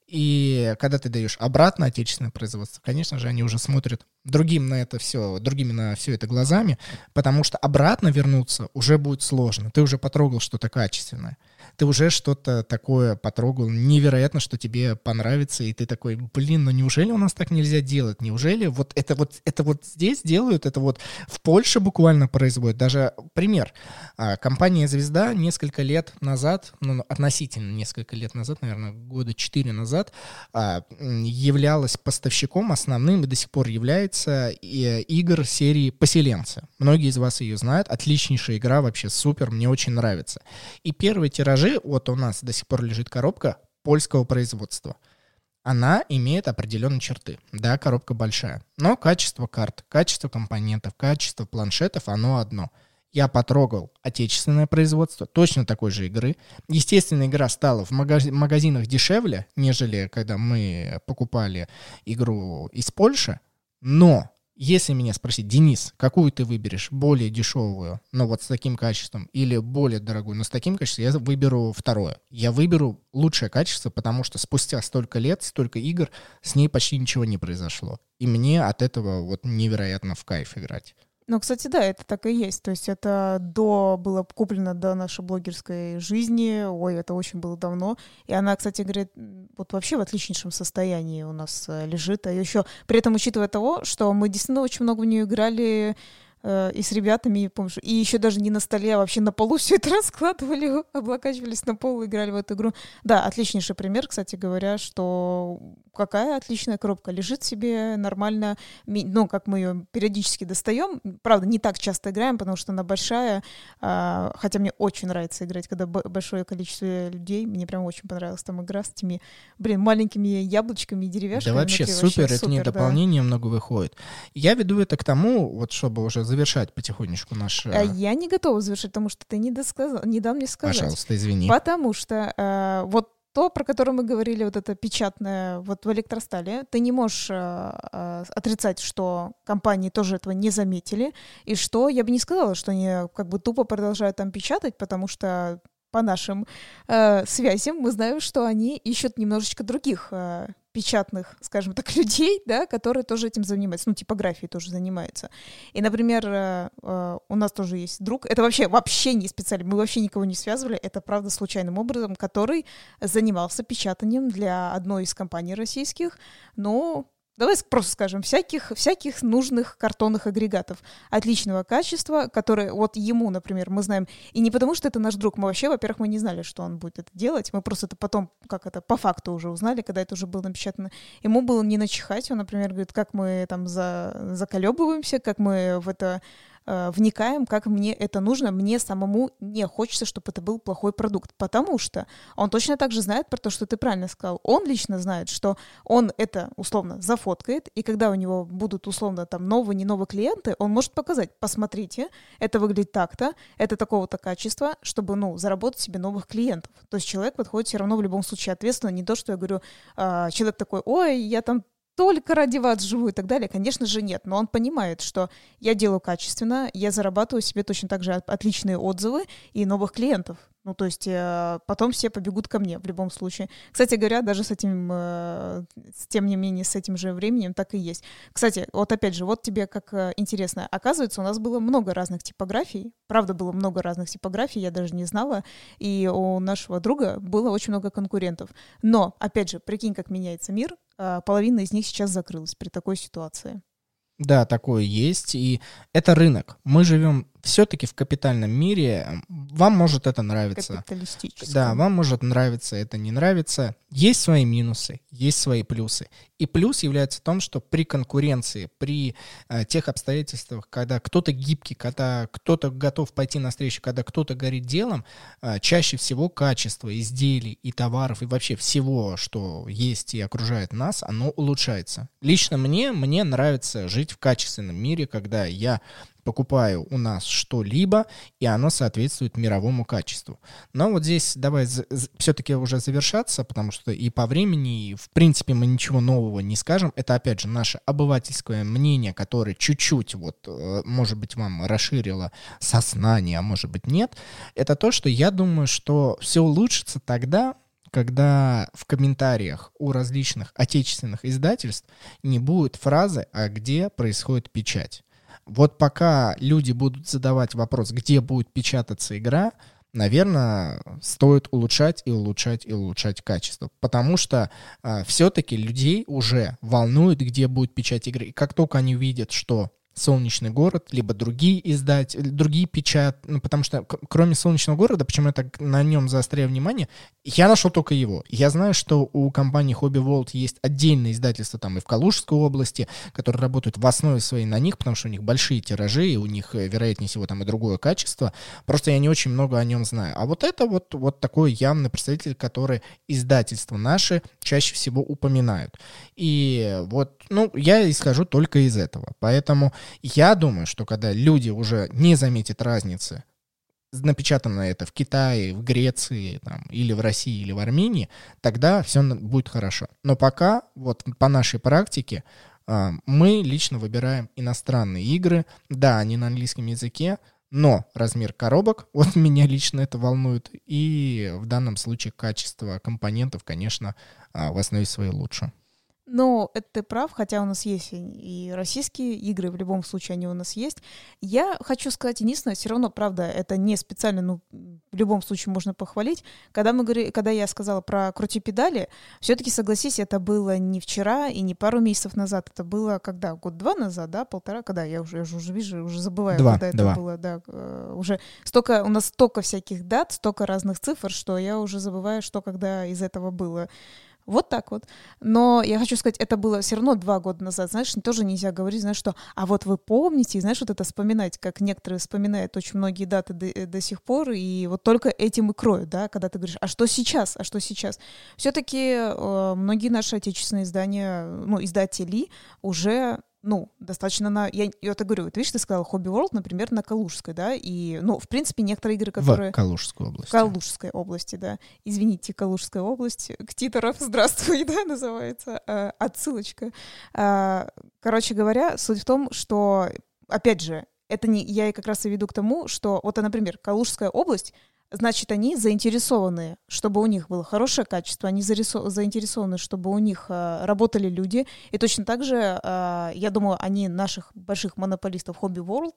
И когда ты даешь обратно отечественное производство, конечно же, они уже смотрят другим на это все, другими на все это глазами, потому что обратно вернуться уже будет сложно. Ты уже потрогал что-то качественное ты уже что-то такое потрогал, невероятно, что тебе понравится, и ты такой, блин, ну неужели у нас так нельзя делать? Неужели вот это вот, это вот здесь делают, это вот в Польше буквально производят? Даже пример. А, компания «Звезда» несколько лет назад, ну, относительно несколько лет назад, наверное, года четыре назад, а, являлась поставщиком основным и до сих пор является игр серии «Поселенцы». Многие из вас ее знают. Отличнейшая игра, вообще супер, мне очень нравится. И первый тираж тиражи, вот у нас до сих пор лежит коробка польского производства. Она имеет определенные черты. Да, коробка большая. Но качество карт, качество компонентов, качество планшетов, оно одно. Я потрогал отечественное производство, точно такой же игры. Естественно, игра стала в магазинах дешевле, нежели когда мы покупали игру из Польши. Но Если меня спросить, Денис, какую ты выберешь? Более дешевую, но вот с таким качеством, или более дорогую, но с таким качеством, я выберу второе. Я выберу лучшее качество, потому что спустя столько лет, столько игр, с ней почти ничего не произошло. И мне от этого вот невероятно в кайф играть. Ну, кстати, да, это так и есть. То есть это до было куплено до нашей блогерской жизни. Ой, это очень было давно. И она, кстати, говорит, вот вообще в отличнейшем состоянии у нас э, лежит. А еще при этом, учитывая того, что мы действительно очень много в нее играли и с ребятами, помнишь, и еще даже не на столе, а вообще на полу *laughs* все это раскладывали, облокачивались на пол, играли в эту игру. Да, отличнейший пример, кстати говоря, что какая отличная коробка лежит себе нормально, ну, как мы ее периодически достаем, правда, не так часто играем, потому что она большая, а, хотя мне очень нравится играть, когда большое количество людей, мне прям очень понравилась там игра с этими, блин, маленькими яблочками и деревяшками. Да вообще супер, вообще это супер, не да. дополнение много выходит. Я веду это к тому, вот чтобы уже завершать потихонечку наш... А я не готова завершить, потому что ты не, досказал, не дам мне сказать. Пожалуйста, извини. Потому что э, вот то, про которое мы говорили, вот это печатное, вот в электростале, ты не можешь э, э, отрицать, что компании тоже этого не заметили, и что я бы не сказала, что они как бы тупо продолжают там печатать, потому что по нашим э, связям. Мы знаем, что они ищут немножечко других э, печатных, скажем так, *laughs* людей, да, которые тоже этим занимаются, ну, типографией тоже занимаются. И, например, э, э, у нас тоже есть друг, это вообще, вообще не специально, мы вообще никого не связывали, это, правда, случайным образом, который занимался печатанием для одной из компаний российских, но давай просто скажем, всяких, всяких нужных картонных агрегатов отличного качества, которые вот ему, например, мы знаем, и не потому, что это наш друг, мы вообще, во-первых, мы не знали, что он будет это делать, мы просто это потом, как это, по факту уже узнали, когда это уже было напечатано. Ему было не начихать, он, например, говорит, как мы там за, заколебываемся, как мы в это вникаем, как мне это нужно, мне самому не хочется, чтобы это был плохой продукт, потому что он точно так же знает про то, что ты правильно сказал. Он лично знает, что он это условно зафоткает, и когда у него будут условно там новые, не новые клиенты, он может показать, посмотрите, это выглядит так-то, это такого-то качества, чтобы, ну, заработать себе новых клиентов. То есть человек подходит все равно в любом случае ответственно, не то, что я говорю, э, человек такой, ой, я там только ради вас живу и так далее, конечно же, нет. Но он понимает, что я делаю качественно, я зарабатываю себе точно так же отличные отзывы и новых клиентов. Ну, то есть э, потом все побегут ко мне в любом случае. Кстати говоря, даже с этим, э, с, тем не менее, с этим же временем так и есть. Кстати, вот опять же, вот тебе как э, интересно. Оказывается, у нас было много разных типографий. Правда, было много разных типографий, я даже не знала. И у нашего друга было очень много конкурентов. Но, опять же, прикинь, как меняется мир. Э, половина из них сейчас закрылась при такой ситуации. Да, такое есть, и это рынок. Мы живем все-таки в капитальном мире. Вам может это нравиться. Да, вам может нравиться, это не нравится. Есть свои минусы, есть свои плюсы. И плюс является в том, что при конкуренции, при э, тех обстоятельствах, когда кто-то гибкий, когда кто-то готов пойти навстречу, когда кто-то горит делом, э, чаще всего качество изделий и товаров и вообще всего, что есть и окружает нас, оно улучшается. Лично мне, мне нравится жить в качественном мире, когда я покупаю у нас что-либо, и оно соответствует мировому качеству. Но вот здесь давай все-таки уже завершаться, потому что и по времени, и в принципе мы ничего нового не скажем. Это, опять же, наше обывательское мнение, которое чуть-чуть, вот, э, может быть, вам расширило сознание, а может быть, нет. Это то, что я думаю, что все улучшится тогда, когда в комментариях у различных отечественных издательств не будет фразы, а где происходит печать. Вот пока люди будут задавать вопрос, где будет печататься игра, наверное, стоит улучшать и улучшать и улучшать качество. Потому что э, все-таки людей уже волнует, где будет печать игры. И как только они увидят, что Солнечный город, либо другие издатели, другие печат, ну, потому что кроме Солнечного города, почему я так на нем заостряю внимание, я нашел только его. Я знаю, что у компании Hobby World есть отдельные издательства там и в Калужской области, которые работают в основе своей на них, потому что у них большие тиражи, и у них, э, вероятнее всего, там и другое качество. Просто я не очень много о нем знаю. А вот это вот, вот такой явный представитель, который издательства наши чаще всего упоминают. И вот, ну, я исхожу только из этого. Поэтому я думаю, что когда люди уже не заметят разницы, напечатано это в Китае, в Греции, там, или в России, или в Армении, тогда все будет хорошо. Но пока, вот по нашей практике, А, мы лично выбираем иностранные игры. Да, они на английском языке, но размер коробок, *laughs* вот меня лично это волнует. И в данном случае качество компонентов, конечно, а, в основе своей лучше. Ну, это ты прав, хотя у нас есть и российские игры, в любом случае они у нас есть. Я хочу сказать единственное, все равно, правда, это не специально, ну, в любом случае можно похвалить. Когда, мы говорили, когда я сказала про крути педали, все-таки, согласись, это было не вчера и не пару месяцев назад, это было когда? Год-два назад, да, полтора, когда? Я уже, я уже, уже вижу, уже забываю, два, когда два. это было, да. Э, уже столько, у нас столько всяких дат, столько разных цифр, что я уже забываю, что когда из этого было. Вот так вот. Но я хочу сказать, это было все равно два года назад. Знаешь, тоже нельзя говорить, знаешь, что, а вот вы помните, знаешь, вот это вспоминать, как некоторые вспоминают очень многие даты до, э, до сих пор, и вот только этим и кроют, да, когда ты говоришь, а что сейчас, а что сейчас. Все-таки э, многие наши отечественные издания, ну, издатели уже ну, достаточно на... Я, я это говорю, вот видишь, ты сказала Хобби World, например, на Калужской, да, и, ну, в принципе, некоторые игры, которые... В Калужской области. В Калужской области, да. Извините, Калужская область, *laughs* Ктиторов, здравствуй, *laughs* да, называется, а, отсылочка. А, короче говоря, суть в том, что, опять же, это не... Я как раз и веду к тому, что, вот, например, Калужская область значит, они заинтересованы, чтобы у них было хорошее качество, они заинтересованы, чтобы у них э, работали люди. И точно так же, э, я думаю, они наших больших монополистов Hobby World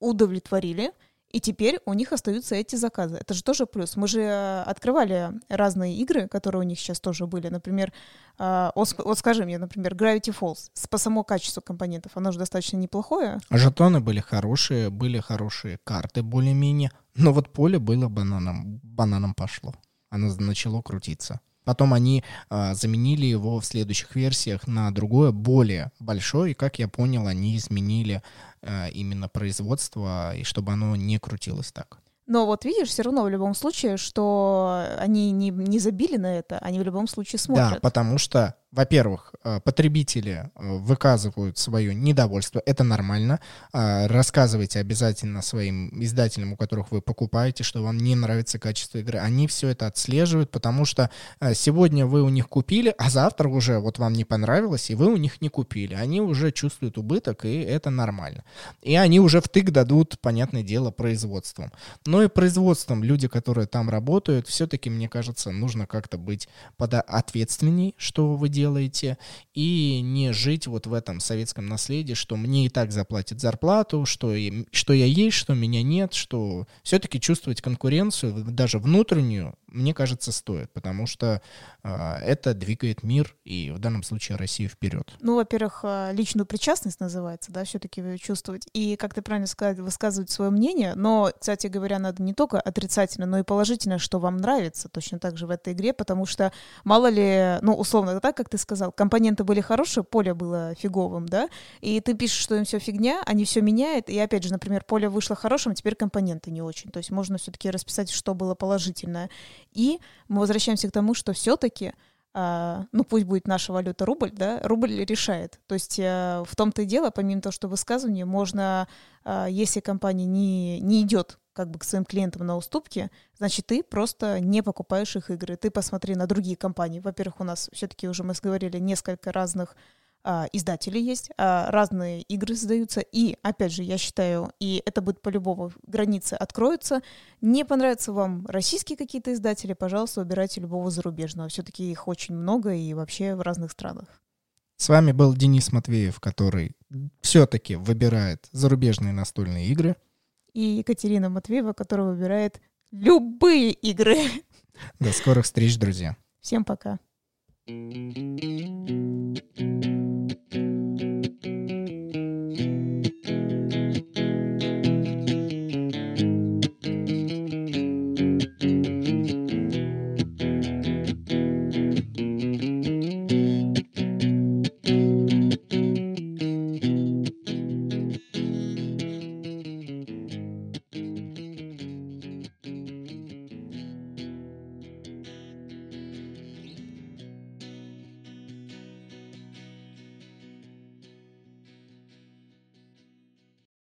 удовлетворили, и теперь у них остаются эти заказы. Это же тоже плюс. Мы же э, открывали разные игры, которые у них сейчас тоже были. Например, э, вот, вот скажи мне, например, Gravity Falls. По само качеству компонентов, оно же достаточно неплохое. Жетоны были хорошие, были хорошие карты более-менее. Но вот поле было бананом, бананом пошло. Оно начало крутиться. Потом они э, заменили его в следующих версиях на другое, более большое. И, как я понял, они изменили э, именно производство, и чтобы оно не крутилось так. Но вот видишь, все равно в любом случае, что они не, не забили на это, они в любом случае смотрят. Да, потому что во-первых, э, потребители э, выказывают свое недовольство, это нормально. А, рассказывайте обязательно своим издателям, у которых вы покупаете, что вам не нравится качество игры. Они все это отслеживают, потому что э, сегодня вы у них купили, а завтра уже вот вам не понравилось, и вы у них не купили. Они уже чувствуют убыток, и это нормально. И они уже втык дадут, понятное дело, производством. Но и производством люди, которые там работают, все-таки, мне кажется, нужно как-то быть ответственней, что вы делаете и не жить вот в этом советском наследии, что мне и так заплатят зарплату, что, и, что я есть, что меня нет, что все-таки чувствовать конкуренцию, даже внутреннюю, мне кажется, стоит, потому что э, это двигает мир и в данном случае Россию вперед. Ну, во-первых, а, личную причастность называется, да, все-таки чувствовать. И, как ты правильно сказал, высказывать свое мнение, но, кстати говоря, надо не только отрицательно, но и положительно, что вам нравится точно так же в этой игре, потому что мало ли, ну, условно, так, как ты сказал, компоненты были хорошие, поле было фиговым, да, и ты пишешь, что им все фигня, они все меняют, и опять же, например, поле вышло хорошим, теперь компоненты не очень. То есть можно все-таки расписать, что было положительное. И мы возвращаемся к тому, что все-таки Uh, ну пусть будет наша валюта рубль, да, рубль решает. То есть uh, в том-то и дело, помимо того, что высказывание, можно, uh, если компания не, не идет как бы к своим клиентам на уступки, значит, ты просто не покупаешь их игры. Ты посмотри на другие компании. Во-первых, у нас все-таки уже мы говорили несколько разных а, издатели есть, а, разные игры создаются, и, опять же, я считаю, и это будет по-любому, границы откроются. Не понравятся вам российские какие-то издатели, пожалуйста, выбирайте любого зарубежного. Все-таки их очень много и вообще в разных странах. С вами был Денис Матвеев, который все-таки выбирает зарубежные настольные игры. И Екатерина Матвеева, которая выбирает любые игры. До скорых встреч, друзья. Всем пока. thank you